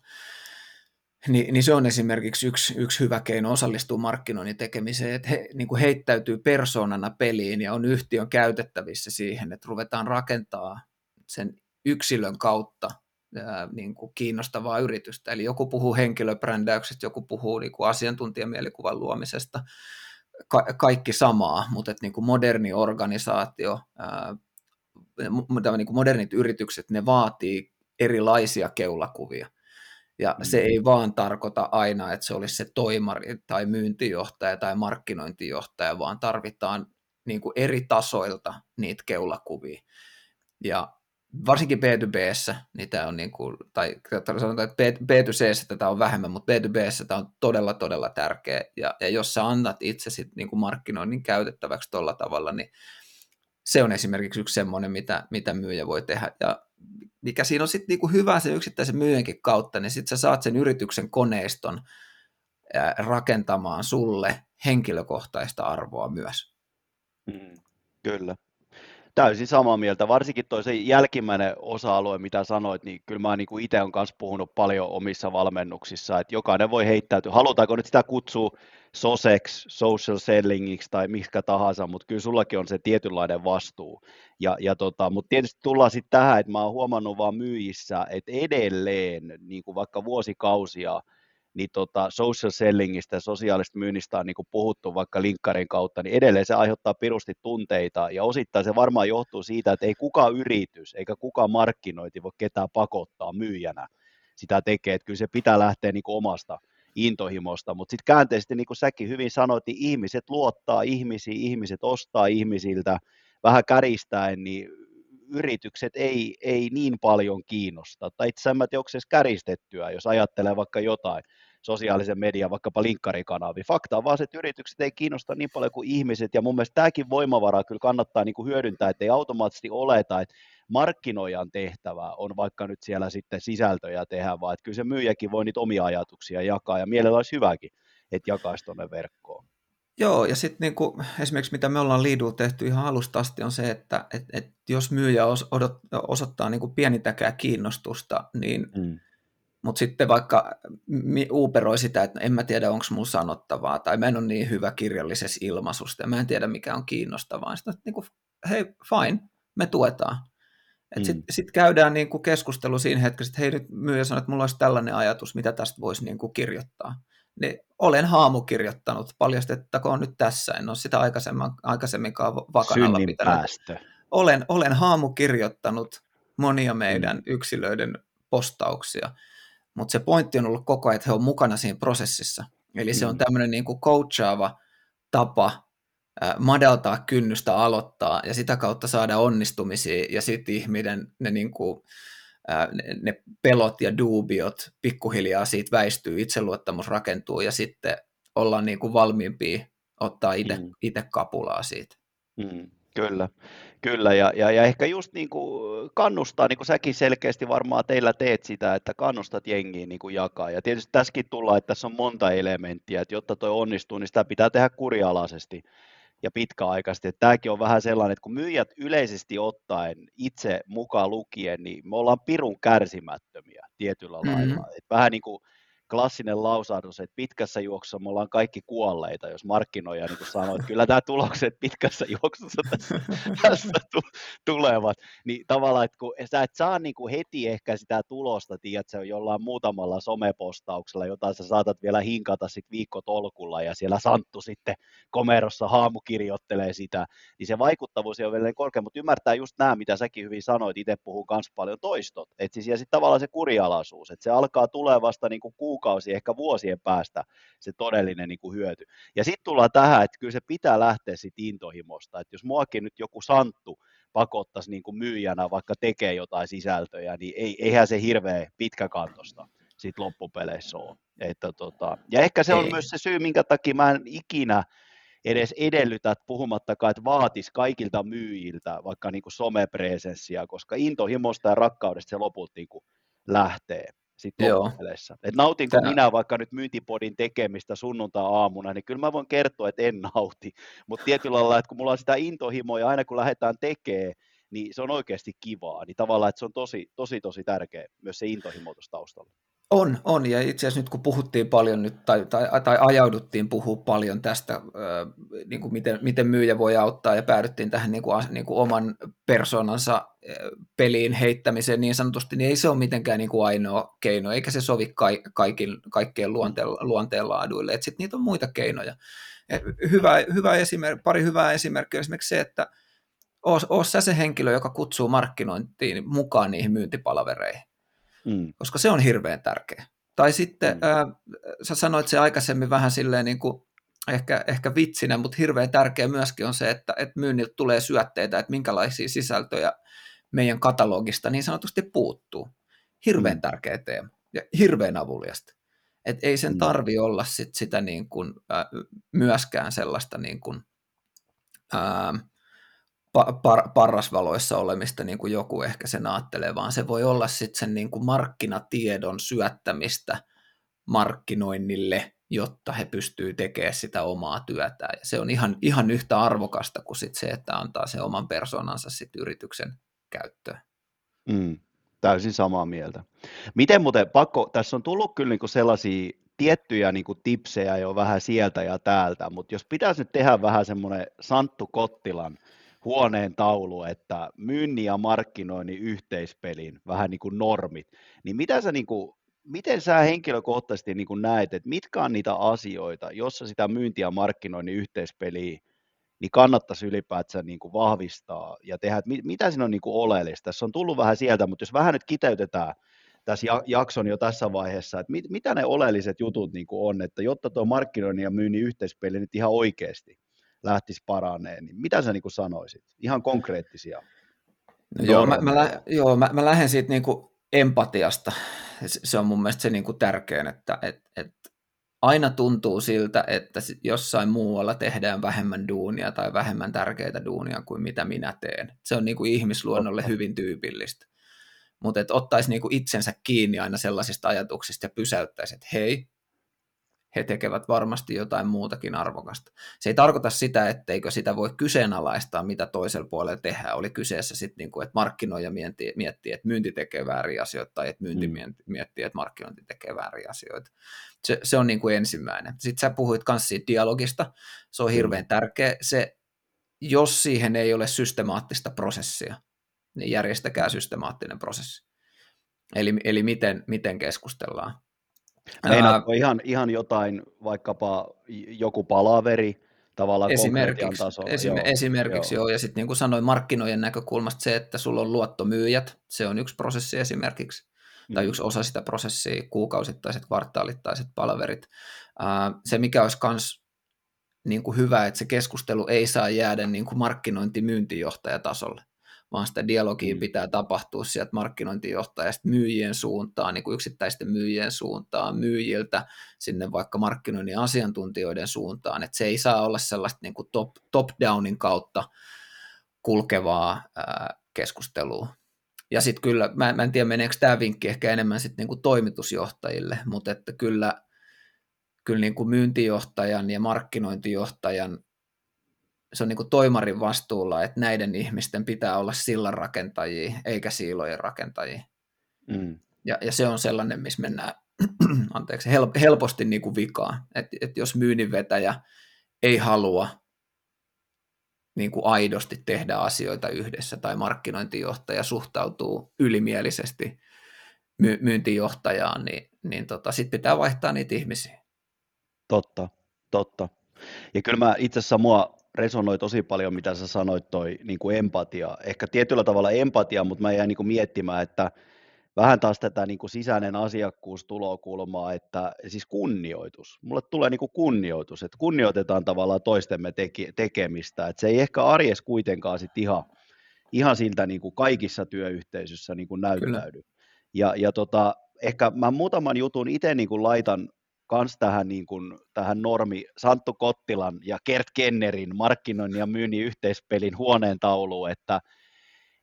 Ni, niin se on esimerkiksi yksi, yksi hyvä keino osallistua markkinoinnin tekemiseen, että he niin kuin heittäytyy persoonana peliin ja on yhtiön käytettävissä siihen, että ruvetaan rakentaa sen yksilön kautta ää, niin kuin kiinnostavaa yritystä. Eli joku puhuu henkilöbrändäyksestä, joku puhuu niin kuin asiantuntijamielikuvan luomisesta, Ka- kaikki samaa, mutta että niin kuin moderni organisaatio, ää, niin kuin modernit yritykset, ne vaatii erilaisia keulakuvia. Ja mm. se ei vaan tarkoita aina, että se olisi se toimari tai myyntijohtaja tai markkinointijohtaja, vaan tarvitaan niin kuin eri tasoilta niitä keulakuvia. Ja varsinkin B2Bssä, niin tämä on niin kuin, tai sanotaan, että B2Cssä tätä on vähemmän, mutta B2Bssä tämä on todella, todella tärkeä, ja, ja jos sä annat itse sit niin kuin markkinoinnin käytettäväksi tuolla tavalla, niin se on esimerkiksi yksi semmoinen, mitä, mitä myyjä voi tehdä, ja mikä siinä on sitten niinku hyvä sen yksittäisen myyjänkin kautta, niin sitten sä saat sen yrityksen koneiston rakentamaan sulle henkilökohtaista arvoa myös. Mm, kyllä. Täysin samaa mieltä, varsinkin toisen jälkimmäinen osa-alue, mitä sanoit, niin kyllä mä niin itse olen kanssa puhunut paljon omissa valmennuksissa, että jokainen voi heittäytyä, halutaanko nyt sitä kutsua sosex, social sellingiksi tai mikä tahansa, mutta kyllä sullakin on se tietynlainen vastuu. Ja, ja tota, mutta tietysti tullaan sitten tähän, että mä oon huomannut vaan myyjissä, että edelleen, niin kuin vaikka vuosikausia, niin tota social sellingistä sosiaalista myynnistä on niin kuin puhuttu vaikka linkkarin kautta, niin edelleen se aiheuttaa pirusti tunteita, ja osittain se varmaan johtuu siitä, että ei kuka yritys eikä kuka markkinointi voi ketään pakottaa myyjänä sitä tekee, että kyllä se pitää lähteä niin omasta intohimosta, mutta sitten käänteisesti, niin kuin säkin hyvin sanoit, niin ihmiset luottaa ihmisiin, ihmiset ostaa ihmisiltä, vähän käristäen, niin yritykset ei, ei niin paljon kiinnosta, tai itse asiassa onko se käristettyä, jos ajattelee vaikka jotain sosiaalisen median, vaikkapa linkkarikanavia. Fakta on vaan se, että yritykset ei kiinnosta niin paljon kuin ihmiset, ja mun mielestä tämäkin voimavara kyllä kannattaa niin kuin hyödyntää, että ei automaattisesti oleta, että markkinoijan tehtävä on vaikka nyt siellä sitten sisältöjä tehdä, vaan että kyllä se myyjäkin voi niitä omia ajatuksia jakaa, ja mielellä olisi hyväkin, että jakaisi tuonne verkkoon. Joo, ja sitten niinku, esimerkiksi mitä me ollaan Liidulla tehty ihan alusta asti on se, että et, et jos myyjä os, odot, osoittaa niinku pienitäkään kiinnostusta, niin mm. mutta sitten vaikka uuperoi sitä, että en mä tiedä, onko mun sanottavaa, tai mä en ole niin hyvä kirjallisessa ilmaisusta, ja mä en tiedä, mikä on kiinnostavaa. Sitten niinku, hei, fine, me tuetaan. Mm. Sitten sit käydään niinku keskustelu siinä hetkessä, että hei, nyt myyjä sanoo, että mulla olisi tällainen ajatus, mitä tästä voisi niinku kirjoittaa niin olen haamukirjoittanut, paljastettakoon nyt tässä, en ole sitä aikaisemmin, aikaisemminkaan vakanalla pitänyt. Olen, olen haamukirjoittanut monia meidän mm. yksilöiden postauksia, mutta se pointti on ollut koko ajan, että he on mukana siinä prosessissa. Eli mm. se on mm. tämmöinen niin kuin coachaava tapa madaltaa kynnystä aloittaa ja sitä kautta saada onnistumisia ja sitten ihminen ne niin kuin, ne pelot ja duubiot pikkuhiljaa siitä väistyy, itseluottamus rakentuu ja sitten ollaan niin kuin valmiimpia ottaa itse mm. kapulaa siitä. Mm, kyllä, kyllä. Ja, ja, ja ehkä just niin kuin kannustaa, niin kuin säkin selkeästi varmaan teillä teet sitä, että kannustat jengiin niin kuin jakaa. Ja tietysti tässäkin tullaan, että tässä on monta elementtiä, että jotta toi onnistuu, niin sitä pitää tehdä kurialaisesti ja pitkäaikaisesti. Että tämäkin on vähän sellainen, että kun myyjät yleisesti ottaen itse mukaan lukien, niin me ollaan pirun kärsimättömiä tietyllä mm-hmm. lailla. Että vähän niin kuin klassinen lausahdus, että pitkässä juoksussa me ollaan kaikki kuolleita, jos markkinoija niin kuin sanoo, että kyllä tämä tulokset pitkässä juoksussa tässä, tässä tulevat, niin tavallaan, että kun sä et saa niin kuin heti ehkä sitä tulosta, tiedät, se on jollain muutamalla somepostauksella, jota sä saatat vielä hinkata sitten viikkotolkulla ja siellä Santtu sitten komerossa haamu kirjoittelee sitä, niin se vaikuttavuus ei ole vielä korkea, mutta ymmärtää just nämä, mitä säkin hyvin sanoit, itse puhuu myös paljon toistot, että siis, ja sitten tavallaan se kurialaisuus, että se alkaa tulevasta niin kuin kuukausi, ehkä vuosien päästä se todellinen niin kuin hyöty. Ja sitten tullaan tähän, että kyllä se pitää lähteä siitä intohimosta, että jos muakin nyt joku Santtu pakottaisi niin kuin myyjänä vaikka tekee jotain sisältöjä, niin ei, eihän se hirveä pitkäkantosta sit loppupeleissä ole. Että tota, ja ehkä se on ei. myös se syy, minkä takia mä en ikinä edes edellytä, puhumattakaan, että vaatisi kaikilta myyjiltä vaikka niin kuin somepresenssiä, koska intohimosta ja rakkaudesta se lopulta niin lähtee sitten loppupeleissä. Et nautinko minä vaikka nyt myyntipodin tekemistä sunnuntai-aamuna, niin kyllä mä voin kertoa, että en nauti. Mutta tietyllä lailla, että kun mulla on sitä intohimoa ja aina kun lähdetään tekemään, niin se on oikeasti kivaa. Niin tavallaan, että se on tosi, tosi, tosi tärkeä myös se intohimo taustalla. On, on, ja itse asiassa nyt kun puhuttiin paljon nyt, tai, tai, tai ajauduttiin puhua paljon tästä, äh, niin kuin miten, miten myyjä voi auttaa, ja päädyttiin tähän niin kuin, niin kuin oman persoonansa peliin heittämiseen niin sanotusti, niin ei se ole mitenkään niin kuin ainoa keino, eikä se sovi ka- kaikin, kaikkien luonteen, luonteenlaaduille, sitten niitä on muita keinoja. Hyvä, hyvä esimerk, pari hyvää esimerkkiä. Esimerkiksi se, että oot sä se henkilö, joka kutsuu markkinointiin mukaan niihin myyntipalavereihin mm. koska se on hirveän tärkeä. Tai sitten mm. ää, sä sanoit se aikaisemmin vähän silleen niin kuin ehkä, ehkä vitsinä, mutta hirveän tärkeä myöskin on se, että, että myynniltä tulee syötteitä, että minkälaisia sisältöjä meidän katalogista niin sanotusti puuttuu. Hirveän mm. tärkeä teema ja hirveän avuliasta. Et ei sen mm. tarvi olla sit sitä niin kuin, äh, myöskään sellaista niin kuin, äh, par, parrasvaloissa olemista, niin kuin joku ehkä sen ajattelee, vaan se voi olla sitten sen niin kuin markkinatiedon syöttämistä markkinoinnille jotta he pystyvät tekemään sitä omaa työtään. Ja se on ihan, ihan yhtä arvokasta kuin sit se, että antaa sen oman persoonansa sit yrityksen käyttöön. Mm, täysin samaa mieltä. Miten muuten, pakko, tässä on tullut kyllä niinku sellaisia tiettyjä niinku tipsejä jo vähän sieltä ja täältä, mutta jos pitäisi nyt tehdä vähän semmoinen Santtu Kottilan huoneen taulu, että myynnin ja markkinoinnin yhteispelin vähän niin kuin normit, niin mitä sä niin kuin, miten sä henkilökohtaisesti niin kuin näet, että mitkä on niitä asioita, jossa sitä myynti- ja markkinoinnin yhteispeliä niin kannattaisi ylipäätään niin kuin vahvistaa ja tehdä, että mitä siinä on niin kuin oleellista. Tässä on tullut vähän sieltä, mutta jos vähän nyt kiteytetään tässä jakson jo tässä vaiheessa, että mit, mitä ne oleelliset jutut niin kuin on, että jotta tuo markkinoinnin ja myynnin yhteispeli nyt ihan oikeasti lähtisi paraneen, niin mitä sä niin kuin sanoisit? Ihan konkreettisia. No joo, mä, mä, lä- joo mä, mä lähden siitä niin kuin empatiasta. Se on mun mielestä se niin kuin tärkein, että et, et aina tuntuu siltä, että jossain muualla tehdään vähemmän duunia tai vähemmän tärkeitä duunia kuin mitä minä teen. Se on niin kuin ihmisluonnolle hyvin tyypillistä. Mutta että ottaisi niin kuin itsensä kiinni aina sellaisista ajatuksista ja pysäyttäisi, että hei, he tekevät varmasti jotain muutakin arvokasta. Se ei tarkoita sitä, etteikö sitä voi kyseenalaistaa, mitä toisella puolella tehdään. Oli kyseessä sitten, niin kuin, että markkinoija miettii, miettii, että myynti tekee vääriä asioita, tai että myynti mm. miettii, että markkinointi tekee vääriä asioita. Se, se on niin kuin ensimmäinen. Sitten sä puhuit myös siitä dialogista. Se on hirveän mm. tärkeä. Se, jos siihen ei ole systemaattista prosessia, niin järjestäkää systemaattinen prosessi. Eli, eli miten, miten keskustellaan Meinaatko ihan, ihan jotain, vaikkapa joku palaveri, tavallaan esimerkiksi, tasolla. Esim, joo, esimerkiksi joo. joo, ja sitten niin kuin sanoin markkinoiden näkökulmasta se, että sulla on luottomyyjät, se on yksi prosessi esimerkiksi, mm. tai yksi osa sitä prosessia, kuukausittaiset, kvartaalittaiset palaverit. Se, mikä olisi myös niin kuin hyvä, että se keskustelu ei saa jäädä niin kuin markkinointi-myyntijohtajatasolle vaan sitä dialogia mm. pitää tapahtua sieltä markkinointijohtajasta myyjien suuntaan, niin kuin yksittäisten myyjien suuntaan, myyjiltä sinne vaikka markkinoinnin asiantuntijoiden suuntaan, että se ei saa olla sellaista niin kuin top, top-downin kautta kulkevaa ää, keskustelua. Ja sitten kyllä, mä, mä en tiedä meneekö tämä vinkki ehkä enemmän sitten niin kuin toimitusjohtajille, mutta että kyllä, kyllä niin kuin myyntijohtajan ja markkinointijohtajan se on niin kuin toimarin vastuulla, että näiden ihmisten pitää olla sillan rakentajia, eikä siilojen rakentajia. Mm. Ja, ja se on sellainen, missä mennään anteeksi, helposti niin kuin vikaan. Että et jos myynninvetäjä ei halua niin kuin aidosti tehdä asioita yhdessä, tai markkinointijohtaja suhtautuu ylimielisesti my- myyntijohtajaan, niin, niin tota, sitten pitää vaihtaa niitä ihmisiä. Totta, totta. Ja kyllä mä itse asiassa mua resonoi tosi paljon, mitä sä sanoit, toi niin kuin empatia. Ehkä tietyllä tavalla empatia, mutta mä jäin niin kuin miettimään, että vähän taas tätä niin kuin sisäinen asiakkuus tulokulmaa, että siis kunnioitus. Mulle tulee niin kuin kunnioitus, että kunnioitetaan tavallaan toistemme teki, tekemistä. Että se ei ehkä arjes kuitenkaan sit ihan, ihan siltä niin kuin kaikissa työyhteisöissä niin kuin näyttäydy. Kyllä. Ja, ja tota, ehkä mä muutaman jutun itse niin kuin laitan kans tähän, niin kuin, tähän normi Santtu Kottilan ja Kert Kennerin markkinoinnin ja myynnin yhteispelin huoneen tauluun, että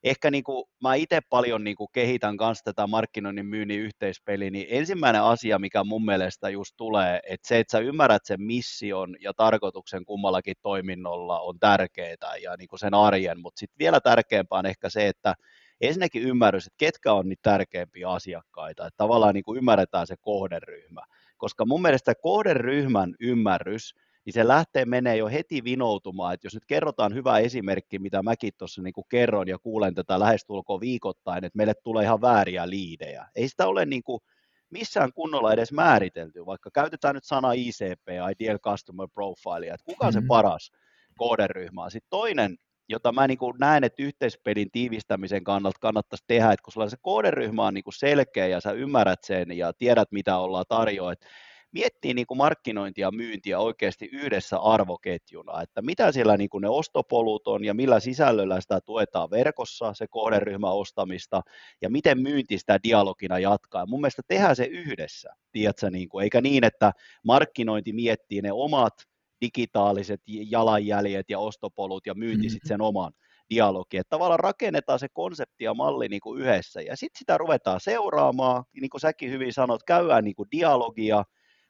ehkä niin kuin, mä itse paljon niin kuin kehitän kanssa tätä markkinoinnin myynnin yhteispeliä, niin ensimmäinen asia, mikä mun mielestä just tulee, että se, että sä ymmärrät sen mission ja tarkoituksen kummallakin toiminnolla on tärkeää ja niin kuin sen arjen, mutta sitten vielä tärkeämpää on ehkä se, että ensinnäkin ymmärrys, että ketkä on niitä tärkeimpiä asiakkaita, että tavallaan niin kuin ymmärretään se kohderyhmä koska mun mielestä kohderyhmän ymmärrys, niin se lähtee menee jo heti vinoutumaan, että jos nyt kerrotaan hyvä esimerkki, mitä mäkin tuossa niin kuin kerron ja kuulen tätä lähestulkoon viikoittain, että meille tulee ihan vääriä liidejä. Ei sitä ole niin kuin missään kunnolla edes määritelty, vaikka käytetään nyt sana ICP, Ideal Customer Profile, että kuka on se mm-hmm. paras kohderyhmä on. Sitten toinen jota mä niin kuin näen, että yhteispelin tiivistämisen kannalta kannattaisi tehdä, että kun sulla se kohderyhmä on niin kuin selkeä ja sä ymmärrät sen ja tiedät, mitä ollaan tarjoa, että miettii niin kuin markkinointia ja myyntiä oikeasti yhdessä arvoketjuna, että mitä siellä niin kuin ne ostopolut on ja millä sisällöllä sitä tuetaan verkossa, se kohderyhmä ostamista ja miten myynti sitä dialogina jatkaa. Ja mun mielestä tehdään se yhdessä, tiedätkö, niin kuin, eikä niin, että markkinointi miettii ne omat digitaaliset jalanjäljet ja ostopolut ja myynti sitten sen oman dialogi. Että tavallaan rakennetaan se konsepti ja malli niin kuin yhdessä ja sitten sitä ruvetaan seuraamaan, niin kuin säkin hyvin sanot, käydään niin kuin dialogia,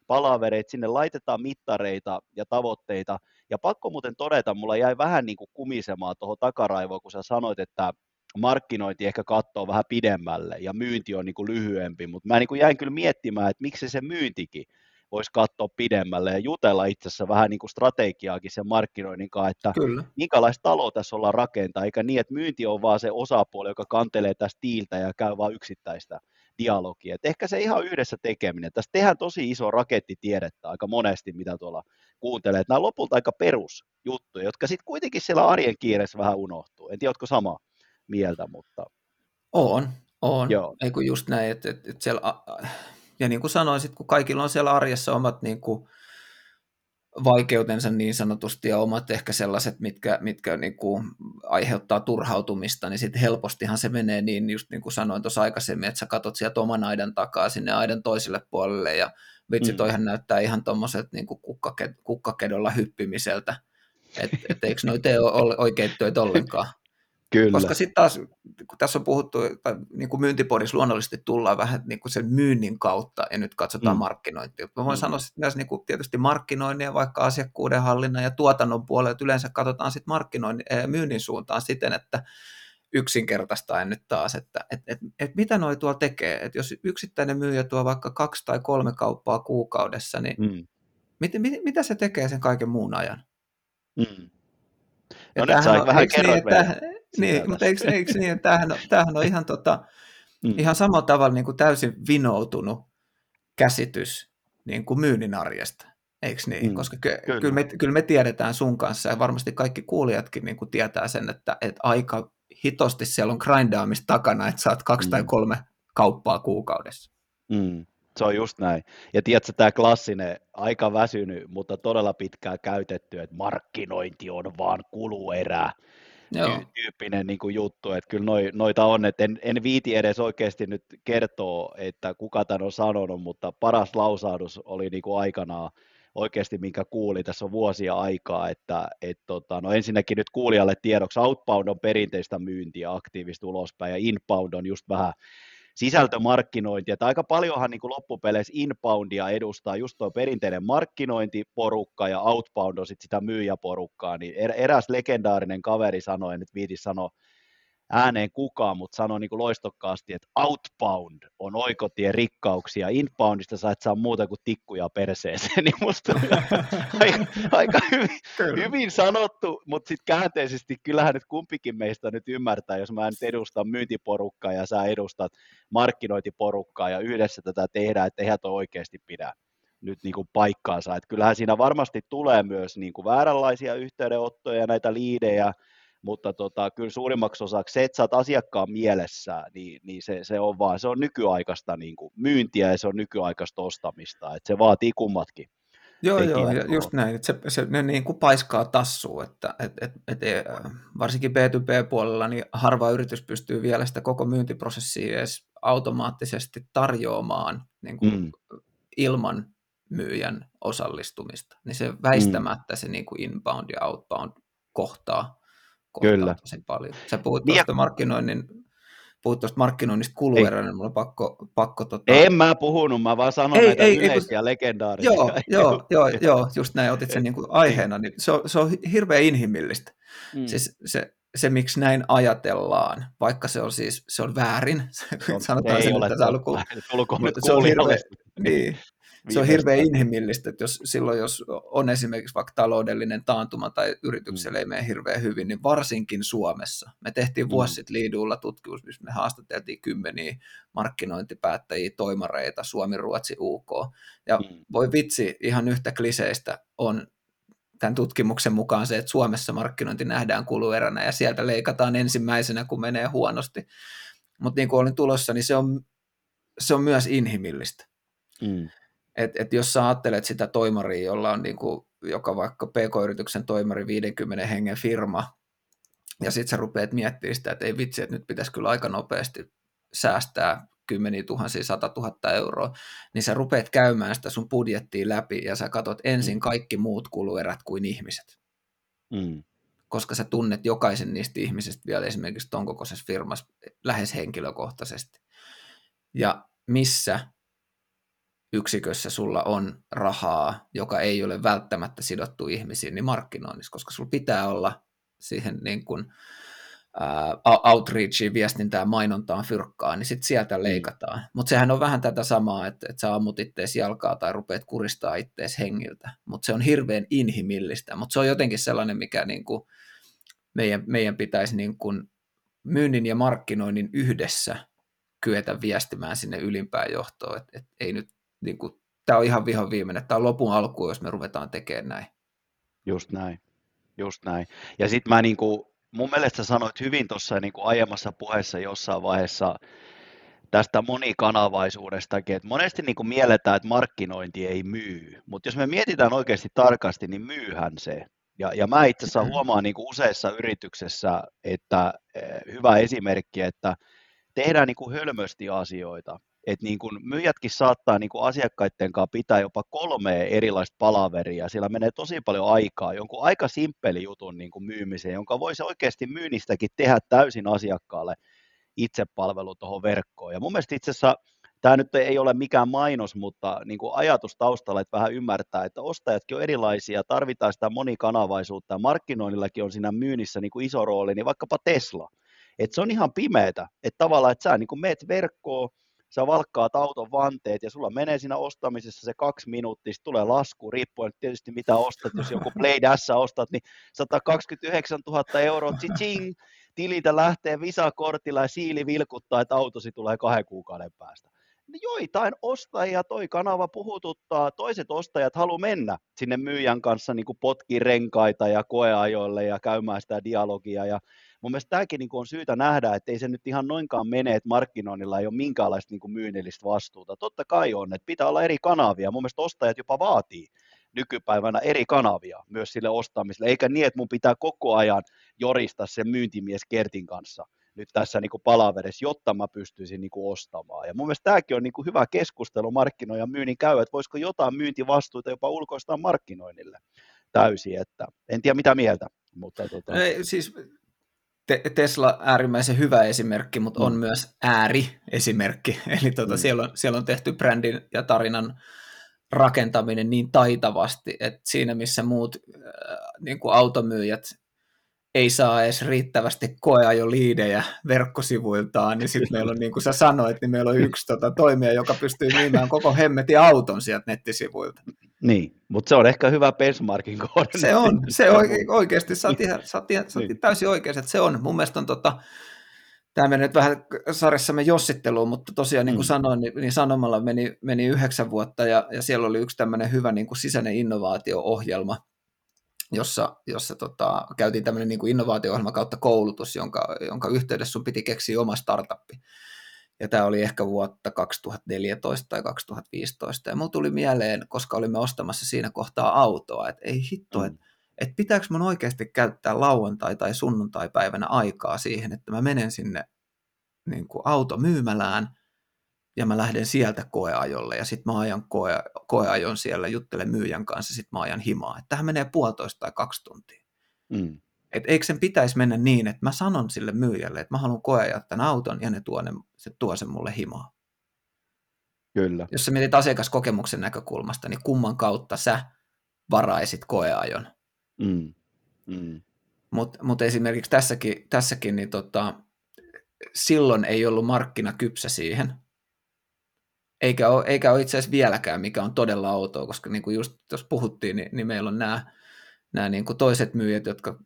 palavereita, sinne laitetaan mittareita ja tavoitteita, ja pakko muuten todeta, mulla jäi vähän niin kuin kumisemaan tuohon takaraivoon, kun sä sanoit, että markkinointi ehkä katsoo vähän pidemmälle ja myynti on niin kuin lyhyempi, mutta mä niin kuin jäin kyllä miettimään, että miksi se myyntikin voisi katsoa pidemmälle ja jutella itse asiassa vähän niin kuin strategiaakin sen markkinoinnin kanssa, että Kyllä. minkälaista taloa tässä ollaan rakentaa, eikä niin, että myynti on vaan se osapuoli, joka kantelee tästä tiiltä ja käy vain yksittäistä dialogia. Et ehkä se ihan yhdessä tekeminen. Tässä tehdään tosi iso rakettitiedettä aika monesti, mitä tuolla kuuntelee. Nämä on lopulta aika perusjuttuja, jotka sitten kuitenkin siellä arjen kiireessä vähän unohtuu. En tiedä, sama mieltä, mutta... On, on. Joo. Ei kun just näin, että, että, että siellä ja niin kuin sanoin, sit, kun kaikilla on siellä arjessa omat niin kuin vaikeutensa niin sanotusti ja omat ehkä sellaiset, mitkä, mitkä niin kuin aiheuttaa turhautumista, niin sitten helpostihan se menee niin, just niin kuin sanoin tuossa aikaisemmin, että sä katot sieltä oman aidan takaa sinne aidan toiselle puolelle ja vitsi, mm. toihan näyttää ihan tuommoiset niin kukkakedolla hyppimiseltä, että et eikö noi tee oikein töitä ollenkaan. Kyllä. Koska sitten taas, kun tässä on puhuttu, että niin kuin myyntipodissa luonnollisesti tullaan vähän niin kuin sen myynnin kautta ja nyt katsotaan mm. markkinointia. Mä voin mm. sanoa sitten myös niin kuin tietysti markkinoinnin ja vaikka asiakkuuden hallinnan ja tuotannon puolella, yleensä katsotaan sitten markkinoinnin, äh, myynnin suuntaan siten, että yksinkertaistaen nyt taas, että et, et, et mitä noi tuo tekee, että jos yksittäinen myyjä tuo vaikka kaksi tai kolme kauppaa kuukaudessa, niin mm. mit, mit, mitä se tekee sen kaiken muun ajan? Mm. No nyt sä vähän kerrot niin, niin, mutta eikö, eikö niin, että tämähän on, tämähän on ihan, tota, mm. ihan samalla tavalla niin kuin täysin vinoutunut käsitys niin kuin myynnin arjesta. Eikö niin? Mm, Koska ky- kyllä. Kyllä, me, kyllä me tiedetään sun kanssa ja varmasti kaikki kuulijatkin niin kuin tietää sen, että, että aika hitosti siellä on grindaamista takana, että saat kaksi mm. tai kolme kauppaa kuukaudessa. Mm. Se on just näin. Ja tiedätkö, tämä klassinen, aika väsynyt, mutta todella pitkään käytetty, että markkinointi on vaan kuluerä. Joo. tyyppinen niin kuin juttu, että kyllä noi, noita on, että en, en viiti edes oikeasti nyt kertoa, että kuka tämän on sanonut, mutta paras lausahdus oli niin kuin aikanaan oikeasti, minkä kuuli, tässä on vuosia aikaa, että et tota, no ensinnäkin nyt kuulijalle tiedoksi, outbound on perinteistä myyntiä aktiivista ulospäin, ja inbound on just vähän sisältömarkkinointi, että aika paljonhan niin kuin loppupeleissä inboundia edustaa just tuo perinteinen markkinointiporukka ja outbound on sitten sitä myyjäporukkaa, niin er-, eräs legendaarinen kaveri sanoi, en nyt viiti sanoa ääneen kukaan, mutta sanoi niin kuin loistokkaasti, että outbound on oikotie rikkauksia, inboundista sä et saa muuta kuin tikkuja perseeseen, niin musta aika, aika hyvin, hyvin sanottu, mutta sitten käänteisesti kyllähän nyt kumpikin meistä nyt ymmärtää, jos mä nyt edustan myyntiporukkaa ja sä edustat markkinointiporukkaa ja yhdessä tätä tehdään, että eihän toi oikeasti pidä nyt niin kuin paikkaansa. Että kyllähän siinä varmasti tulee myös niin kuin vääränlaisia yhteydenottoja ja näitä liidejä, mutta tota, kyllä suurimmaksi osaksi se, että sä oot asiakkaan mielessä, niin, niin se, se, on vaan, se on nykyaikaista niin kuin myyntiä ja se on nykyaikaista ostamista, että se vaatii kummatkin. Joo, joo, ja just näin, että se, se ne niin kuin paiskaa tassua, että et, et, et, e, varsinkin B2B-puolella niin harva yritys pystyy vielä sitä koko myyntiprosessia edes automaattisesti tarjoamaan niin kuin mm. ilman myyjän osallistumista, niin se väistämättä mm. se niin kuin inbound ja outbound kohtaa Kyllä. tosi paljon. Sä puhut niin tuosta markkinoinnin puhut tuosta markkinoinnista kuluerän, niin mulla on pakko... pakko tota... En mä puhunut, mä vaan sanon ei, näitä ei, yleisiä ei, legendaarisia. Joo, joo, joo, joo, just näin, otit sen niin kuin aiheena, niin se on, se on hirveän inhimillistä. Mm. Siis se, se, miksi näin ajatellaan, vaikka se on siis se on väärin, on, sanotaan sen, että tämä on, se on hirveän, niin, se on hirveän inhimillistä, että jos, silloin jos on esimerkiksi vaikka taloudellinen taantuma tai yritykselle mm. ei mene hirveän hyvin, niin varsinkin Suomessa. Me tehtiin vuosi mm. sitten Liidulla tutkimus, missä me haastateltiin kymmeniä markkinointipäättäjiä, toimareita, Suomi, Ruotsi, UK. Ja mm. voi vitsi, ihan yhtä kliseistä on tämän tutkimuksen mukaan se, että Suomessa markkinointi nähdään kulueränä ja sieltä leikataan ensimmäisenä, kun menee huonosti. Mutta niin kuin olin tulossa, niin se on, se on myös inhimillistä. Mm. Et, et jos sä ajattelet sitä toimaria, jolla on niin kuin, joka vaikka PK-yrityksen toimari 50 hengen firma, ja sitten sä rupeat miettimään sitä, että ei vitsi, että nyt pitäisi kyllä aika nopeasti säästää kymmeniä tuhansia, sata tuhatta euroa, niin sä rupeat käymään sitä sun budjettia läpi ja sä katsot ensin mm. kaikki muut kuluerät kuin ihmiset. Mm. Koska sä tunnet jokaisen niistä ihmisistä vielä esimerkiksi ton kokoisessa firmassa lähes henkilökohtaisesti. Ja missä yksikössä sulla on rahaa, joka ei ole välttämättä sidottu ihmisiin, niin markkinoinnissa, koska sulla pitää olla siihen niin kuin, uh, outreachiin, viestintään, mainontaan, fyrkkaan, niin sitten sieltä mm. leikataan. Mutta sehän on vähän tätä samaa, että, että sä ammut ittees jalkaa tai rupeat kuristaa ittees hengiltä, mutta se on hirveän inhimillistä, mutta se on jotenkin sellainen, mikä niin kuin meidän, meidän pitäisi niin kuin myynnin ja markkinoinnin yhdessä kyetä viestimään sinne ylimpään johtoon, että et ei nyt, niin kuin, tämä on ihan vihan viimeinen, tämä on lopun alku, jos me ruvetaan tekemään näin. Just näin, just näin. Ja sitten mä niin kuin, mun mielestä sanoit hyvin tuossa niin aiemmassa puheessa jossain vaiheessa tästä monikanavaisuudestakin, että monesti niin kuin mielletään, että markkinointi ei myy, mutta jos me mietitään oikeasti tarkasti, niin myyhän se. Ja, ja mä itse asiassa mm-hmm. huomaan niin kuin useissa yrityksessä, että eh, hyvä esimerkki, että tehdään niin kuin hölmösti asioita. Että niin kuin myyjätkin saattaa niin kuin asiakkaiden kanssa pitää jopa kolme erilaista palaveria. Siellä menee tosi paljon aikaa jonkun aika simppeli jutun niin kuin myymiseen, jonka voisi oikeasti myynnistäkin tehdä täysin asiakkaalle itsepalvelu tuohon verkkoon. Ja mun mielestä itse asiassa tämä nyt ei ole mikään mainos, mutta niin kuin ajatus taustalla, että vähän ymmärtää, että ostajatkin on erilaisia, tarvitaan sitä monikanavaisuutta ja markkinoinnillakin on siinä myynnissä niin kuin iso rooli, niin vaikkapa Tesla. Et se on ihan pimeätä, että tavallaan, että sä niin kuin meet verkkoon, sä valkkaat auton vanteet ja sulla menee siinä ostamisessa se kaksi minuuttia, tulee lasku, riippuen tietysti mitä ostat, jos joku Play S ostat, niin 129 000 euroa, ching, tililtä lähtee visakortilla ja siili vilkuttaa, että autosi tulee kahden kuukauden päästä. Niin joitain ostajia toi kanava puhututtaa, toiset ostajat haluaa mennä sinne myyjän kanssa niin kuin potkiin renkaita ja koeajoille ja käymään sitä dialogia ja mun mielestä tämäkin niin on syytä nähdä, että ei se nyt ihan noinkaan mene, että markkinoinnilla ei ole minkäänlaista niin myynnillistä vastuuta. Totta kai on, että pitää olla eri kanavia. Mun mielestä ostajat jopa vaatii nykypäivänä eri kanavia myös sille ostamiselle, eikä niin, että mun pitää koko ajan jorista sen myyntimies Kertin kanssa nyt tässä niin palaverissa, jotta mä pystyisin niin ostamaan. Ja mun mielestä tämäkin on niin hyvä keskustelu markkinoiden ja myynnin käy, että voisiko jotain myyntivastuuta jopa ulkoistaa markkinoinnille täysin, että en tiedä mitä mieltä. Mutta tota... Ei, siis te- Tesla äärimmäisen hyvä esimerkki, mutta mm. on myös ääri-esimerkki. Eli tuota, mm. siellä, on, siellä on tehty brändin ja tarinan rakentaminen niin taitavasti, että siinä missä muut äh, niin kuin automyyjät ei saa edes riittävästi koeajo liidejä verkkosivuiltaan, niin sitten meillä on, niin kuin sä sanoit, niin meillä on yksi tota, toimija, joka pystyy myymään koko hemmetin auton sieltä nettisivuilta. Niin, mutta se on ehkä hyvä benchmarkin kohde. Se on, se oike, oikeasti, sä oot, ihan, sä oot, ihan, sä oot niin. täysin oikein, että se on. Mun mielestä on tota, tämä meni nyt vähän sarjassamme jossitteluun, mutta tosiaan niin kuin mm. sanoin, niin, niin Sanomalla meni, meni yhdeksän vuotta ja, ja siellä oli yksi tämmöinen hyvä niin kuin sisäinen innovaatio-ohjelma, jossa, jossa tota, käytiin tämmöinen niin innovaatio-ohjelma kautta koulutus, jonka, jonka yhteydessä sun piti keksiä oma startuppi. Ja tämä oli ehkä vuotta 2014 tai 2015. Ja mulla tuli mieleen, koska olimme ostamassa siinä kohtaa autoa, että ei hitto, mm. että et pitääkö mun oikeasti käyttää lauantai- tai sunnuntai-päivänä aikaa siihen, että mä menen sinne niin kuin automyymälään ja mä lähden sieltä koeajolle ja sitten mä ajan koe, koeajon siellä, juttelen myyjän kanssa, sitten mä ajan himaa. Että tähän menee puolitoista tai kaksi tuntia. Mm. Et eikö sen pitäisi mennä niin, että mä sanon sille myyjälle, että mä haluan koeajaa tämän auton ja ne tuo, ne, se tuo sen mulle himaa. Kyllä. Jos sä mietit asiakaskokemuksen näkökulmasta, niin kumman kautta sä varaisit koeajon? Mm. Mm. Mutta mut esimerkiksi tässäkin, tässäkin niin tota, silloin ei ollut markkina kypsä siihen, eikä ole, eikä ole itse asiassa vieläkään, mikä on todella outoa, koska niin kuin just tuossa puhuttiin, niin, niin meillä on nämä, nämä niin kuin toiset myyjät, jotka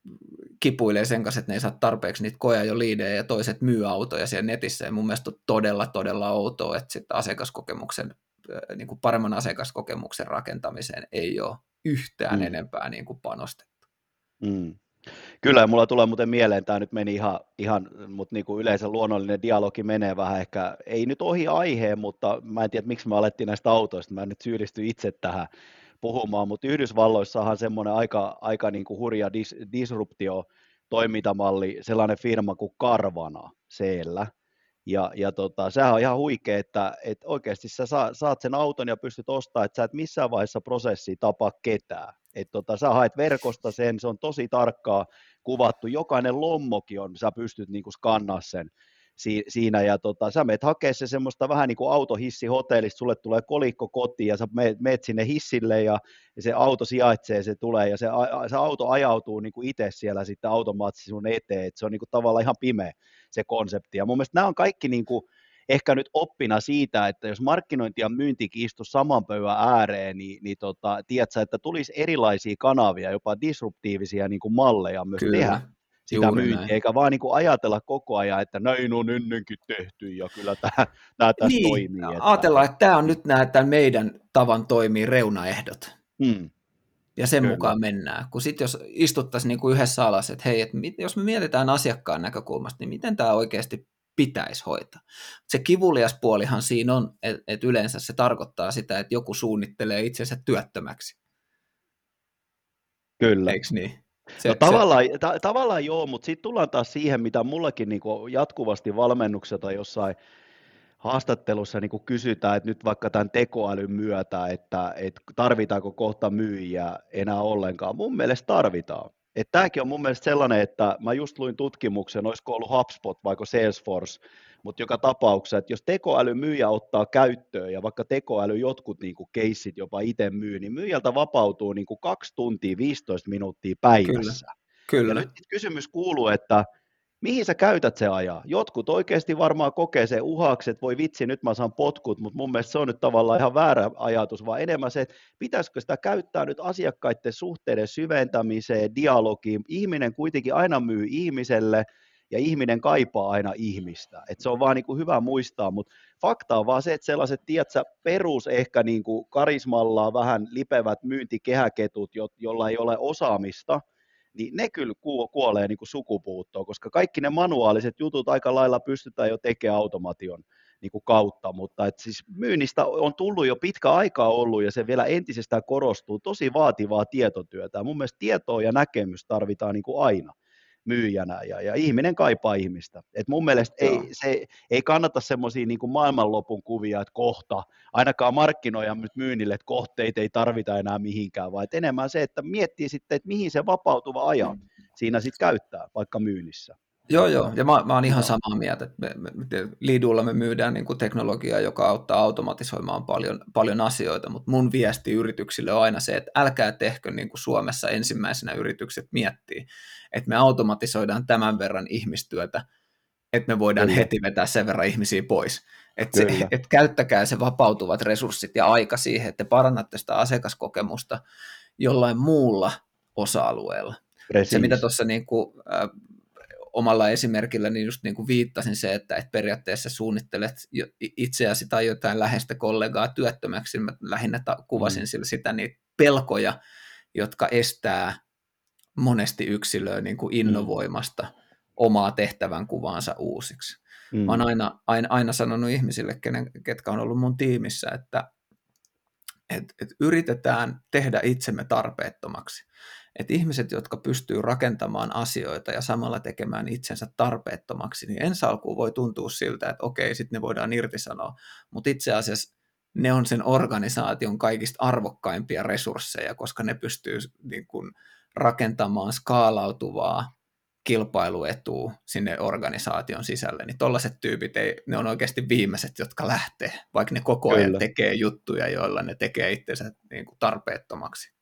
kipuilee sen kanssa, että ne ei saa tarpeeksi niitä koja jo liidejä ja toiset myy autoja siellä netissä. Ja mun mielestä on todella, todella outoa, että sitten asiakaskokemuksen, niin kuin paremman asiakaskokemuksen rakentamiseen ei ole yhtään mm. enempää niin kuin panostettu. Mm. Kyllä, ja mulla tulee muuten mieleen, tämä nyt meni ihan, ihan mutta niin kuin yleensä luonnollinen dialogi menee vähän ehkä, ei nyt ohi aiheen, mutta mä en tiedä, miksi me alettiin näistä autoista, mä en nyt syyllisty itse tähän puhumaan, mutta Yhdysvalloissahan semmoinen aika, aika niin kuin hurja dis, disruptio toimintamalli, sellainen firma kuin Carvana siellä, ja, ja tota, sehän on ihan huikea, että, että oikeasti sä saat sen auton ja pystyt ostamaan, että sä et missään vaiheessa prosessia tapaa ketään. Että tota, sä haet verkosta sen, se on tosi tarkkaa kuvattu. Jokainen lommokin on, sä pystyt niinku skannaa sen, siinä, ja tota, sä meet hakea se semmoista vähän niin kuin autohissi hotellista, sulle tulee kolikko kotiin, ja sä meet, meet sinne hissille, ja, ja se auto sijaitsee, se tulee, ja se, se auto ajautuu niin kuin itse siellä sitten automaattisesti sun eteen, että se on niin kuin tavallaan ihan pimeä se konsepti, ja mun mielestä nämä on kaikki niin kuin, ehkä nyt oppina siitä, että jos markkinointi ja myyntikin istu saman pöydän ääreen, niin, niin tota, tiedätkö, että tulisi erilaisia kanavia, jopa disruptiivisia niin kuin malleja myös Kyllä. tehdä sitä Juuri myyntiä, näin. eikä vaan niin kuin ajatella koko ajan, että näin on ennenkin tehty ja kyllä tämä, tämä tässä niin, toimii. Että... Ajatellaan, että tämä on nyt nämä että meidän tavan toimii reunaehdot. Hmm. Ja sen Kyllä. mukaan mennään. Kun sitten jos istuttaisiin niin kuin yhdessä alas, että hei, että jos me mietitään asiakkaan näkökulmasta, niin miten tämä oikeasti pitäisi hoitaa. Se kivulias puolihan siinä on, että et yleensä se tarkoittaa sitä, että joku suunnittelee itsensä työttömäksi. Kyllä. Eikö niin? Se, no, tavallaan, se... ta- tavallaan joo, mutta sitten tullaan taas siihen, mitä mullakin niin jatkuvasti valmennuksessa tai jossain haastattelussa niin kysytään, että nyt vaikka tämän tekoälyn myötä, että, että tarvitaanko kohta myyjiä enää ollenkaan. Mun mielestä tarvitaan. Että tämäkin on mun mielestä sellainen, että mä just luin tutkimuksen, olisiko ollut HubSpot vai Salesforce, mutta joka tapauksessa, että jos tekoäly myyjä ottaa käyttöön ja vaikka tekoäly jotkut niin kuin keissit jopa itse myy, niin myyjältä vapautuu niin kuin 2 tuntia 15 minuuttia päivässä. Kyllä. Kyllä. Ja nyt kysymys kuuluu, että mihin sä käytät se ajaa? Jotkut oikeasti varmaan kokee se uhaksi, että voi vitsi, nyt mä saan potkut, mutta mun mielestä se on nyt tavallaan ihan väärä ajatus, vaan enemmän se, että pitäisikö sitä käyttää nyt asiakkaiden suhteiden syventämiseen, dialogiin. Ihminen kuitenkin aina myy ihmiselle, ja ihminen kaipaa aina ihmistä. Et se on vaan niin kuin hyvä muistaa, mutta fakta on vaan se, että sellaiset, tiedätkö, perus ehkä niin kuin karismallaan vähän lipevät myyntikehäketut, jo, jolla ei ole osaamista, niin ne kyllä kuolee niin kuin sukupuuttoon, koska kaikki ne manuaaliset jutut aika lailla pystytään jo tekemään automation niin kuin kautta, mutta et siis myynnistä on tullut jo pitkä aikaa ollut ja se vielä entisestään korostuu, tosi vaativaa tietotyötä. Mun mielestä tietoa ja näkemys tarvitaan niin kuin aina myyjänä ja, ja ihminen kaipaa ihmistä. Et mun mielestä ei, se, ei kannata semmoisia niin maailmanlopun kuvia, että kohta, ainakaan markkinoja nyt myynnille, että kohteita ei tarvita enää mihinkään, vaan enemmän se, että miettii sitten, että mihin se vapautuva ajan siinä sitten käyttää, vaikka myynnissä. Joo, joo, ja mä, mä oon ihan samaa mieltä, että me, me, Lidulla me myydään niin kuin teknologiaa, joka auttaa automatisoimaan paljon, paljon asioita, mutta mun viesti yrityksille on aina se, että älkää tehkö niin kuin Suomessa ensimmäisenä yritykset miettii, että me automatisoidaan tämän verran ihmistyötä, että me voidaan Kyllä. heti vetää sen verran ihmisiä pois. Että, se, että käyttäkää se vapautuvat resurssit ja aika siihen, että parannatte sitä asiakaskokemusta jollain muulla osa-alueella. Se, mitä tuossa niin kuin, äh, omalla esimerkillä niin just niin kuin viittasin se, että, että periaatteessa suunnittelet itseäsi tai jotain läheistä kollegaa työttömäksi. Mä lähinnä kuvasin mm. sitä niitä pelkoja, jotka estää monesti yksilöä niin kuin mm. innovoimasta mm. omaa tehtävän kuvaansa uusiksi. Mm. Mä oon aina, aina, aina sanonut ihmisille, kenen, ketkä on ollut mun tiimissä, että et, et yritetään tehdä itsemme tarpeettomaksi. Et ihmiset, jotka pystyy rakentamaan asioita ja samalla tekemään itsensä tarpeettomaksi, niin ensi alkuun voi tuntua siltä, että okei, sitten ne voidaan irtisanoa, mutta itse asiassa ne on sen organisaation kaikista arvokkaimpia resursseja, koska ne pystyy niin kun, rakentamaan skaalautuvaa kilpailuetua sinne organisaation sisälle, niin tollaiset tyypit, ei, ne on oikeasti viimeiset, jotka lähtee, vaikka ne koko ajan Kyllä. tekee juttuja, joilla ne tekee itsensä niin kuin tarpeettomaksi.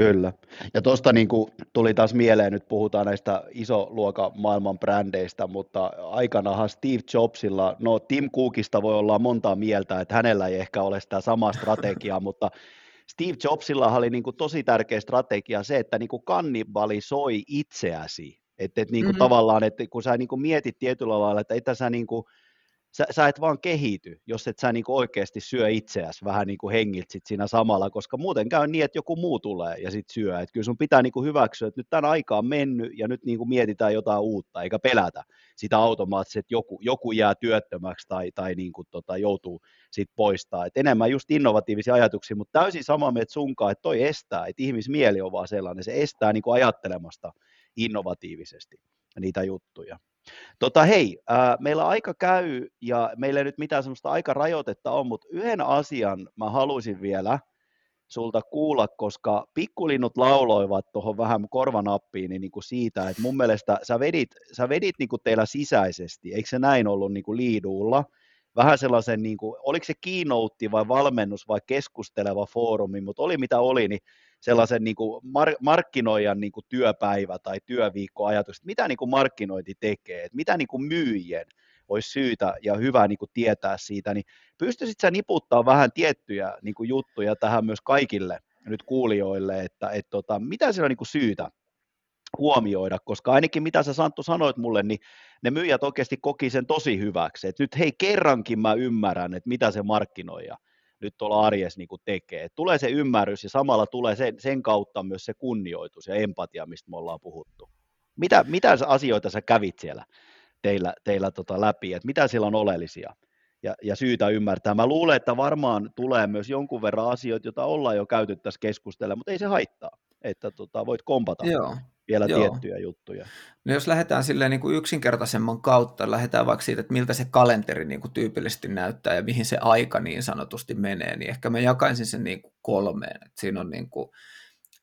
Kyllä. Ja tuosta niin tuli taas mieleen, nyt puhutaan näistä luokan maailman brändeistä, mutta aikanahan Steve Jobsilla, no Tim Cookista voi olla montaa mieltä, että hänellä ei ehkä ole sitä samaa strategiaa, mutta Steve Jobsilla oli niin kuin tosi tärkeä strategia se, että niin kuin kannibalisoi itseäsi. Että et niin kuin mm-hmm. tavallaan, että kun sä niin kuin mietit tietyllä lailla, että että sä niin kuin sä, sä et vaan kehity, jos et sä niinku oikeasti syö itseäsi vähän niinku hengiltä sit siinä samalla, koska muuten käy niin, että joku muu tulee ja sit syö. Et kyllä sun pitää niinku hyväksyä, että nyt tämän aika on mennyt ja nyt niinku mietitään jotain uutta, eikä pelätä sitä automaattisesti, että joku, joku jää työttömäksi tai, tai niinku tota, joutuu sit poistaa. Et enemmän just innovatiivisia ajatuksia, mutta täysin sama mieltä sunkaan, että toi estää, että ihmismieli on vaan sellainen, se estää niinku ajattelemasta innovatiivisesti niitä juttuja. Tota, hei, äh, meillä aika käy ja meillä ei nyt mitään sellaista rajoitetta on, mutta yhden asian mä haluaisin vielä sulta kuulla, koska pikkulinnut lauloivat tuohon vähän korvanappiin niin, niin kuin siitä, että mun mielestä sä vedit, sä vedit niin kuin teillä sisäisesti, eikö se näin ollut niin kuin liiduulla, vähän sellaisen, niin kuin, oliko se kiinoutti vai valmennus vai keskusteleva foorumi, mutta oli mitä oli, niin sellaisen niin kuin mar- markkinoijan niin kuin työpäivä tai työviikko ajatus, että mitä niin kuin markkinointi tekee, että mitä niin kuin myyjien olisi syytä ja hyvä niin kuin tietää siitä, niin pystyisit sä niputtaa vähän tiettyjä niin kuin juttuja tähän myös kaikille nyt kuulijoille, että et, tota, mitä siellä on niin syytä huomioida, koska ainakin mitä sä Santtu sanoit mulle, niin ne myyjät oikeasti koki sen tosi hyväksi, että nyt hei kerrankin mä ymmärrän, että mitä se markkinoija nyt tuolla arjessa niin kuin tekee. Et tulee se ymmärrys ja samalla tulee sen, sen kautta myös se kunnioitus ja empatia, mistä me ollaan puhuttu. Mitä, mitä asioita sä kävit siellä teillä, teillä tota läpi, että mitä siellä on oleellisia ja, ja syytä ymmärtää. Mä luulen, että varmaan tulee myös jonkun verran asioita, joita ollaan jo käyty tässä keskustella, mutta ei se haittaa, että tota, voit kompata. Joo vielä Joo. tiettyjä juttuja. No jos lähdetään silleen niin kuin yksinkertaisemman kautta, lähdetään vaikka siitä, että miltä se kalenteri niin kuin tyypillisesti näyttää ja mihin se aika niin sanotusti menee, niin ehkä mä jakaisin sen niin kuin kolmeen. Että siinä on niin kuin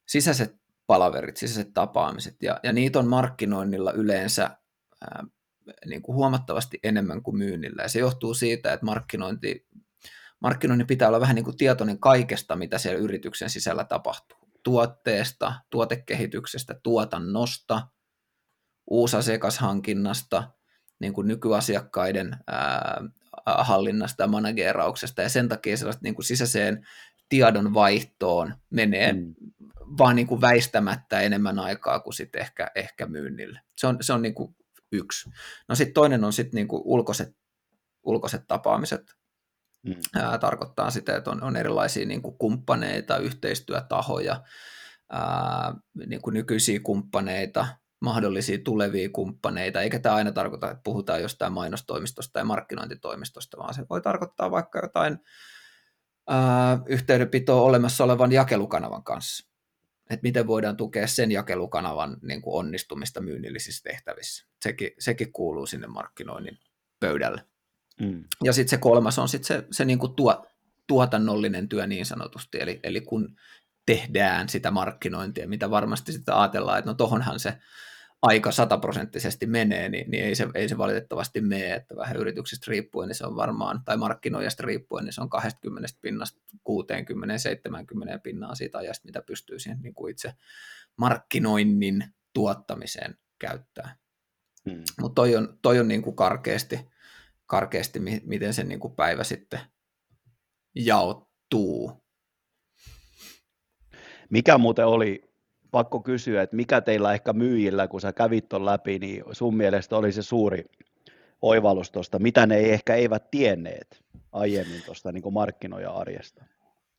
sisäiset palaverit, sisäiset tapaamiset, ja, ja niitä on markkinoinnilla yleensä ää, niin kuin huomattavasti enemmän kuin myynnillä. Ja se johtuu siitä, että markkinointi, markkinoinnin pitää olla vähän niin kuin tietoinen kaikesta, mitä siellä yrityksen sisällä tapahtuu tuotteesta, tuotekehityksestä, tuotannosta, uusasiakashankinnasta, niin kuin nykyasiakkaiden ää, hallinnasta ja managerauksesta, ja sen takia sellaista niin kuin sisäiseen tiedonvaihtoon menee mm. vaan niin kuin väistämättä enemmän aikaa kuin sitten ehkä, ehkä myynnille. Se on, se on niin kuin yksi. No sitten toinen on sitten niin kuin ulkoiset, ulkoiset tapaamiset, Mm. Ää, tarkoittaa sitä, että on, on erilaisia niin kuin kumppaneita, yhteistyötahoja, ää, niin kuin nykyisiä kumppaneita, mahdollisia tulevia kumppaneita, eikä tämä aina tarkoita, että puhutaan jostain mainostoimistosta tai markkinointitoimistosta, vaan se voi tarkoittaa vaikka jotain ää, yhteydenpitoa olemassa olevan jakelukanavan kanssa. Että miten voidaan tukea sen jakelukanavan niin kuin onnistumista myynnillisissä tehtävissä. Sekin, sekin kuuluu sinne markkinoinnin pöydälle. Mm. Ja sitten se kolmas on sitten se, se niinku tuo, tuotannollinen työ niin sanotusti, eli, eli kun tehdään sitä markkinointia, mitä varmasti sitten ajatellaan, että no tohonhan se aika sataprosenttisesti menee, niin, niin ei, se, ei se valitettavasti mene, että vähän yrityksestä riippuen niin se on varmaan, tai markkinoijasta riippuen, niin se on 20 pinnasta 60-70 pinnaa siitä ajasta, mitä pystyy siihen niin kuin itse markkinoinnin tuottamiseen käyttää. Hmm. Mutta toi on, toi on niin kuin karkeasti, karkeasti, miten se niin kuin päivä sitten jaottuu. Mikä muuten oli, pakko kysyä, että mikä teillä ehkä myyjillä, kun sä kävit ton läpi, niin sun mielestä oli se suuri oivallus tuosta, mitä ne ei ehkä eivät tienneet aiemmin tuosta niin markkinoja-arjesta?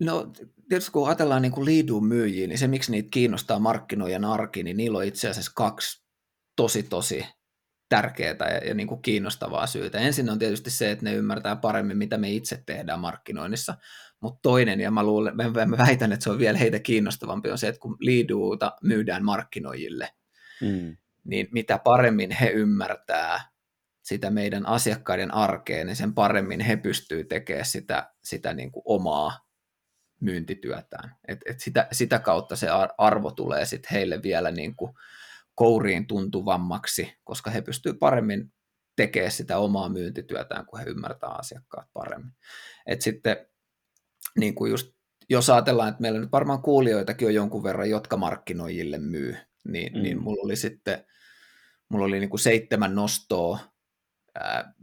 No tietysti kun ajatellaan niin liidun myyjiä, niin se miksi niitä kiinnostaa markkinoijan arki, niin niillä on itse asiassa kaksi tosi tosi tärkeää ja, ja niin kuin kiinnostavaa syytä. Ensin on tietysti se, että ne ymmärtää paremmin, mitä me itse tehdään markkinoinnissa, mutta toinen, ja mä, luulen, mä, mä väitän, että se on vielä heitä kiinnostavampi, on se, että kun liiduuta myydään markkinoijille, mm. niin mitä paremmin he ymmärtää sitä meidän asiakkaiden arkeen, niin sen paremmin he pystyy tekemään sitä, sitä niin kuin omaa myyntityötään. Et, et sitä, sitä kautta se arvo tulee sitten heille vielä niin kuin kouriin tuntuvammaksi, koska he pystyvät paremmin tekemään sitä omaa myyntityötään, kun he ymmärtää asiakkaat paremmin. Et sitten niin kuin just, jos ajatellaan, että meillä nyt varmaan kuulijoitakin on jonkun verran, jotka markkinoijille myy, niin, mm. niin mulla oli sitten mulla oli niin kuin seitsemän nostoa ää,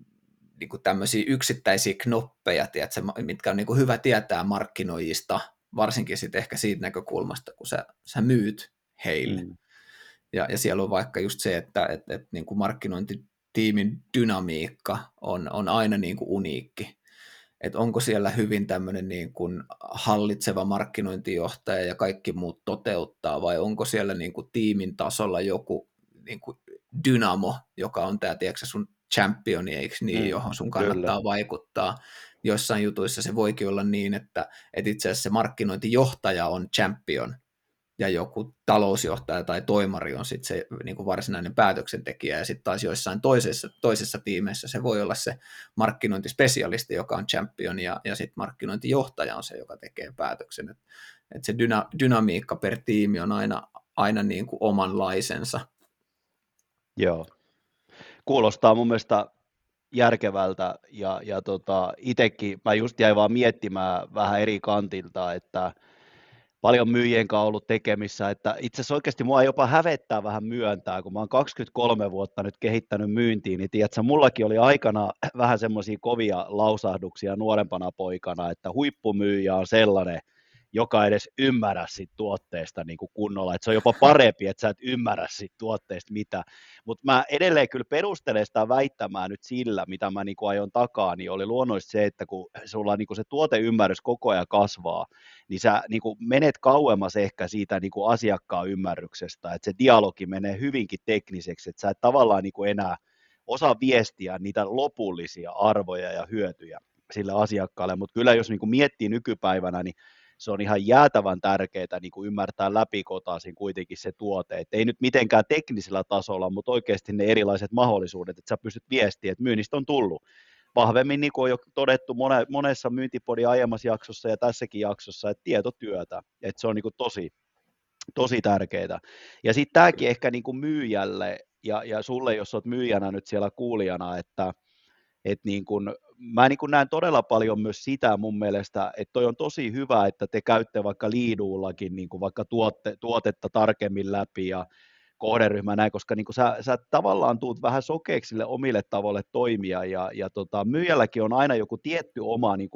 niin kuin tämmöisiä yksittäisiä knoppeja, tiedätkö, mitkä on niin kuin hyvä tietää markkinoijista, varsinkin sitten ehkä siitä näkökulmasta, kun sä, sä myyt heille. Mm. Ja, ja siellä on vaikka just se, että et, et, niin kuin markkinointitiimin dynamiikka on, on aina niin kuin uniikki. Että onko siellä hyvin tämmöinen niin kuin hallitseva markkinointijohtaja ja kaikki muut toteuttaa, vai onko siellä niin kuin tiimin tasolla joku niin kuin dynamo, joka on tämä, tiedätkö, sun championi, eikö niin, mm, johon sun kannattaa kyllä. vaikuttaa. Joissain jutuissa se voikin olla niin, että, että itse asiassa se markkinointijohtaja on champion, ja joku talousjohtaja tai toimari on sitten se niin kuin varsinainen päätöksentekijä, ja sitten taas joissain toisessa, toisessa tiimeissä se voi olla se markkinointispesialisti, joka on champion, ja, ja sitten markkinointijohtaja on se, joka tekee päätöksen. Et että se dyna, dynamiikka per tiimi on aina, aina niin kuin omanlaisensa. Joo. Kuulostaa mun mielestä järkevältä ja, ja tota, itsekin mä just jäin vaan miettimään vähän eri kantilta, että paljon myyjien kanssa ollut tekemissä, että itse asiassa oikeasti mua jopa hävettää vähän myöntää, kun mä oon 23 vuotta nyt kehittänyt myyntiin, niin tiedätkö, mullakin oli aikana vähän semmoisia kovia lausahduksia nuorempana poikana, että huippumyyjä on sellainen, joka edes ymmärrä siitä tuotteesta niin kuin kunnolla, että se on jopa parempi, että sä et ymmärrä siitä tuotteesta mitä, mutta mä edelleen kyllä perustelen sitä väittämään nyt sillä, mitä mä niin kuin ajon takaa, niin oli luonnollisesti se, että kun sulla niin kuin se tuoteymmärrys koko ajan kasvaa, niin sä niin kuin menet kauemmas ehkä siitä niin kuin asiakkaan ymmärryksestä, että se dialogi menee hyvinkin tekniseksi, että sä et tavallaan niin kuin enää osaa viestiä niitä lopullisia arvoja ja hyötyjä sille asiakkaalle, mutta kyllä jos niin kuin miettii nykypäivänä, niin se on ihan jäätävän tärkeää niin kuin ymmärtää läpikotaisin kuitenkin se tuote, että ei nyt mitenkään teknisellä tasolla, mutta oikeasti ne erilaiset mahdollisuudet, että sä pystyt viestiä, että myynnistä on tullut vahvemmin, niin kuin on jo todettu monessa myyntipodin aiemmassa jaksossa ja tässäkin jaksossa, että tietotyötä, että se on niin kuin tosi, tosi tärkeää. Ja sitten tämäkin ehkä niin kuin myyjälle ja, ja sulle, jos olet myyjänä nyt siellä kuulijana, että et niin kun, mä niin näen todella paljon myös sitä mun mielestä, että toi on tosi hyvä, että te käytte vaikka liiduullakin niin vaikka tuotte, tuotetta tarkemmin läpi ja kohderyhmä näin, koska niin sä, sä tavallaan tuut vähän sokeeksi sille omille tavoille toimia ja, ja tota, myyjälläkin on aina joku tietty oma niin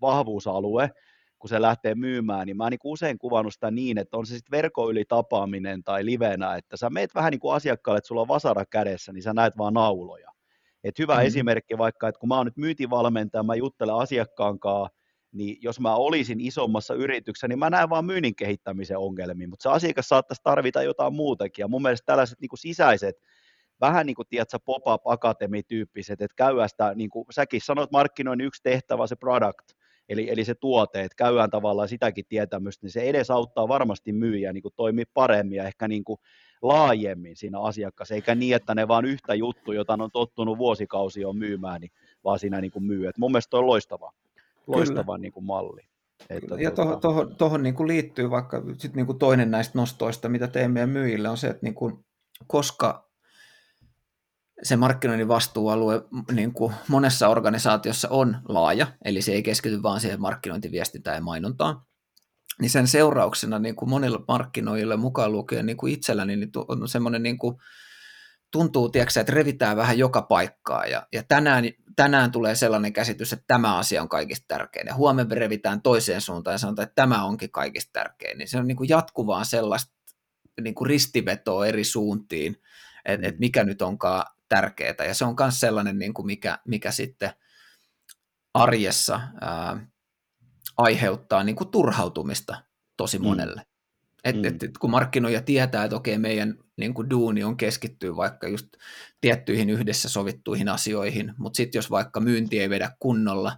vahvuusalue, kun se lähtee myymään, niin mä niin usein kuvannut sitä niin, että on se sitten verkon yli tapaaminen tai livenä, että sä meet vähän niin kuin asiakkaalle, että sulla on vasara kädessä, niin sä näet vaan nauloja. Et hyvä mm-hmm. esimerkki vaikka, että kun mä oon nyt myyntivalmentaja, mä juttelen asiakkaan kanssa, niin jos mä olisin isommassa yrityksessä, niin mä näen vaan myynnin kehittämisen ongelmia, mutta se asiakas saattaisi tarvita jotain muutakin, ja mun mielestä tällaiset niin kuin sisäiset, vähän niin kuin, tiedätkö, pop-up akatemi-tyyppiset, että käydään sitä, niin kuin säkin sanoit, markkinoinnin yksi tehtävä, se product, eli, eli se tuote, että käydään tavallaan sitäkin tietämystä, niin se edesauttaa varmasti myyjää niin kuin toimii paremmin ja ehkä niin kuin laajemmin siinä asiakkaassa, eikä niin, että ne vaan yhtä juttu, jota on tottunut vuosikausia on myymään, niin vaan siinä niin kuin myy. Et mun mielestä on loistava, loistava niin kuin malli. Että ja tuohon, tuohon, tuohon niin kuin liittyy vaikka sit niin kuin toinen näistä nostoista, mitä teemme meidän myyjille, on se, että niin kuin, koska se markkinoinnin vastuualue niin kuin monessa organisaatiossa on laaja, eli se ei keskity vain siihen markkinointiviestintään ja mainontaan, niin sen seurauksena niin kuin monilla markkinoilla mukaan lukien niin kuin itselläni niin on semmoinen niin kuin, tuntuu, tiedätkö, että revitään vähän joka paikkaa ja, ja tänään, tänään tulee sellainen käsitys, että tämä asia on kaikista tärkein ja huomenna revitään toiseen suuntaan ja sanotaan, että tämä onkin kaikista tärkein, niin se on niin kuin jatkuvaa sellaista niin kuin ristivetoa eri suuntiin, että, että mikä nyt onkaan tärkeää ja se on myös sellainen, niin kuin mikä, mikä sitten arjessa ää, aiheuttaa niin kuin turhautumista tosi mm. monelle. Mm. Et, mm. et, et, kun markkinoija tietää, että okei, meidän niin kuin duuni on keskittyä vaikka just tiettyihin yhdessä sovittuihin asioihin, mutta sitten jos vaikka myynti ei vedä kunnolla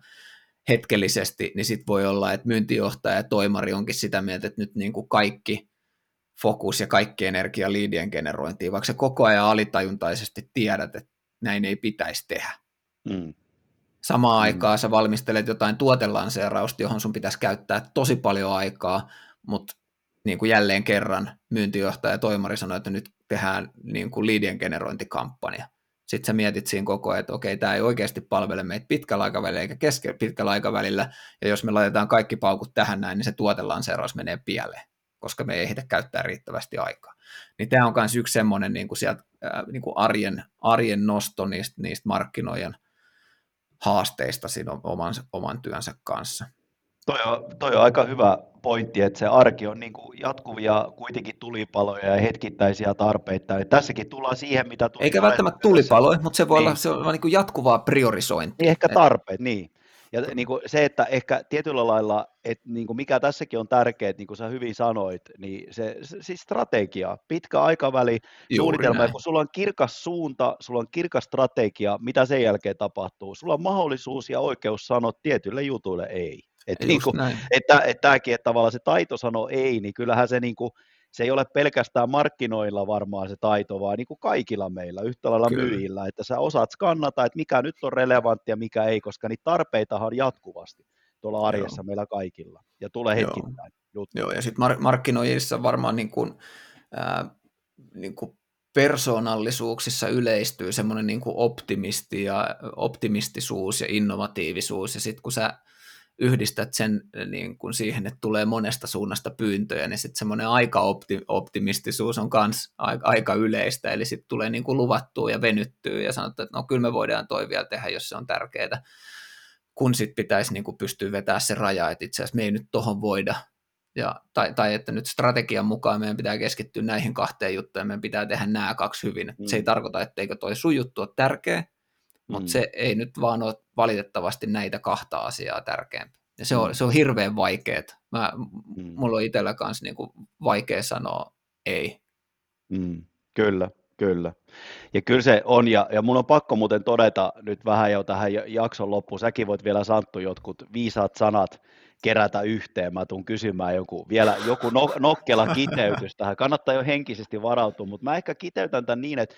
hetkellisesti, niin sitten voi olla, että myyntijohtaja ja toimari onkin sitä mieltä, että nyt niin kuin kaikki fokus ja kaikki energia liidien generointiin, vaikka sä koko ajan alitajuntaisesti tiedät, että näin ei pitäisi tehdä. Mm. Samaan mm. aikaan sä valmistelet jotain tuotelanseerausta, johon sun pitäisi käyttää tosi paljon aikaa, mutta niin kuin jälleen kerran myyntijohtaja ja toimari sanoi, että nyt tehdään niin kuin liidien generointikampanja. Sitten sä mietit siinä koko ajan, että okei, tämä ei oikeasti palvele meitä pitkällä aikavälillä eikä keske pitkällä aikavälillä, ja jos me laitetaan kaikki paukut tähän näin, niin se tuotelanseeraus menee pieleen, koska me ei ehditä käyttää riittävästi aikaa. Niin tämä on myös yksi semmoinen niin kuin sieltä, niin kuin arjen, arjen nosto niistä, niistä markkinoiden haasteista siinä oman, oman työnsä kanssa. Toi on, toi on aika hyvä pointti, että se arki on niin kuin jatkuvia kuitenkin tulipaloja ja hetkittäisiä tarpeita. Ja tässäkin tullaan siihen, mitä tuli. Eikä välttämättä tulipaloja, mutta se voi niin. olla, se on niin kuin jatkuvaa priorisointia. Niin ehkä tarpeet, niin. Ja niin kuin se, että ehkä tietyllä lailla, että niin kuin mikä tässäkin on tärkeää, niin kuin sä hyvin sanoit, niin se, se siis strategia, pitkä aikaväli, Juuri suunnitelma, näin. kun sulla on kirkas suunta, sulla on kirkas strategia, mitä sen jälkeen tapahtuu, sulla on mahdollisuus ja oikeus sanoa tietylle jutuille ei. Että, niin kuin, että, että tämäkin, että tavallaan se taito sanoo ei, niin kyllähän se, niin kuin, se ei ole pelkästään markkinoilla varmaan se taito, vaan niin kuin kaikilla meillä, yhtä lailla Kyllä. myyjillä, että sä osaat skannata, että mikä nyt on relevanttia, mikä ei, koska niitä tarpeitahan on jatkuvasti tuolla arjessa Joo. meillä kaikilla, ja tulee hetkittäin. Joo, Joo ja sitten mark- markkinoijissa varmaan niin kuin, ää, niin kuin persoonallisuuksissa yleistyy semmoinen niin optimisti ja optimistisuus ja innovatiivisuus, ja sitten kun sä yhdistät sen niin kuin siihen, että tulee monesta suunnasta pyyntöjä, niin sitten semmoinen aika-optimistisuus on myös aika yleistä, eli sitten tulee niin kuin luvattua ja venyttyä ja sanotaan, että no kyllä me voidaan toi vielä tehdä, jos se on tärkeää, kun sitten pitäisi niin kuin pystyä vetämään se raja, että itse asiassa me ei nyt tohon voida, ja, tai, tai että nyt strategian mukaan meidän pitää keskittyä näihin kahteen juttuun, meidän pitää tehdä nämä kaksi hyvin. Mm. Se ei tarkoita, etteikö toi sun juttu ole tärkeä, mutta mm. se ei nyt vaan ole valitettavasti näitä kahta asiaa tärkeämpi. Ja se on, mm. se on hirveän vaikeaa. Mä, mm. Mulla on itsellä kanssa niinku vaikea sanoa ei. Mm. Kyllä, kyllä. Ja kyllä se on, ja, ja mun on pakko muuten todeta nyt vähän jo tähän jakson loppuun, säkin voit vielä Santtu jotkut viisaat sanat kerätä yhteen, mä tuun kysymään joku, vielä joku no, nokkela kiteytys tähän, kannattaa jo henkisesti varautua, mutta mä ehkä kiteytän tämän niin, että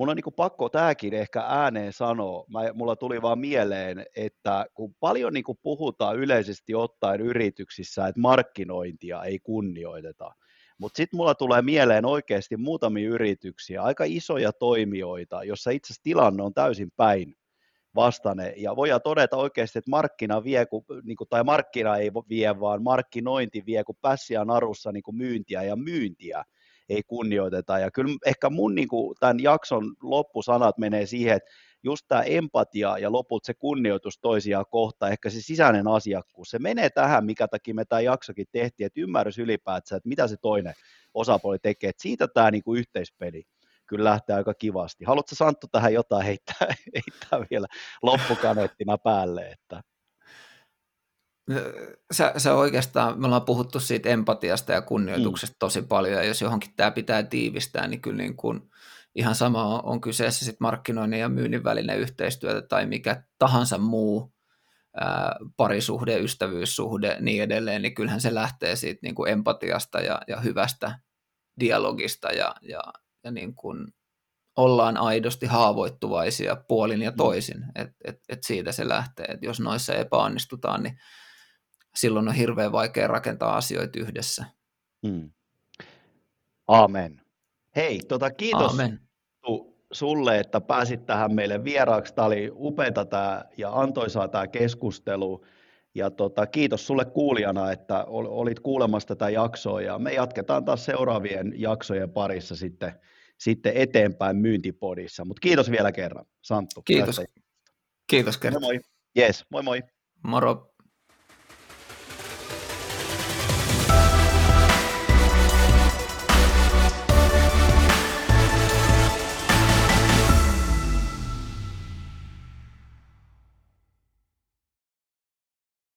mun on niin pakko tämäkin ehkä ääneen sanoa. Mä, mulla tuli vaan mieleen, että kun paljon niin puhutaan yleisesti ottaen yrityksissä, että markkinointia ei kunnioiteta, mutta sitten mulla tulee mieleen oikeasti muutamia yrityksiä, aika isoja toimijoita, jossa itse asiassa tilanne on täysin päin vastane. Ja voidaan todeta oikeasti, että markkina vie, kun, niin kuin, tai markkina ei vie, vaan markkinointi vie, kun pässiä narussa niin kuin myyntiä ja myyntiä ei kunnioiteta. Ja kyllä ehkä mun niin kuin, tämän jakson loppusanat menee siihen, että just tämä empatia ja lopulta se kunnioitus toisiaan kohtaan, ehkä se sisäinen asiakkuus, se menee tähän, mikä takia me tämä jaksokin tehtiin, että ymmärrys ylipäätään, että mitä se toinen osapuoli tekee, että siitä tämä niin kuin yhteispeli kyllä lähtee aika kivasti. Haluatko Santtu tähän jotain heittää, heittää vielä loppukaneettina päälle? Että... Sä, sä oikeastaan, me ollaan puhuttu siitä empatiasta ja kunnioituksesta mm. tosi paljon, ja jos johonkin tämä pitää tiivistää, niin kyllä niin kuin ihan sama on, on kyseessä sit markkinoinnin ja myynnin välinen yhteistyötä tai mikä tahansa muu ää, parisuhde, ystävyyssuhde, niin edelleen, niin kyllähän se lähtee siitä niin kuin empatiasta ja, ja hyvästä dialogista ja, ja, ja niin kuin ollaan aidosti haavoittuvaisia puolin ja mm. toisin, että et, et siitä se lähtee, että jos noissa epäonnistutaan, niin silloin on hirveän vaikea rakentaa asioita yhdessä. Hmm. Amen. Hei, tota, kiitos Amen. sulle, että pääsit tähän meille vieraaksi. Tämä oli upeata tämä ja antoisaa tämä keskustelu. Ja tota, kiitos sulle kuulijana, että olit kuulemassa tätä jaksoa ja me jatketaan taas seuraavien jaksojen parissa sitten, sitten eteenpäin myyntipodissa. Mutta kiitos vielä kerran, Santtu. Kiitos. Tästä. Kiitos kerran. Moi moi. Yes, moi moi. Moro.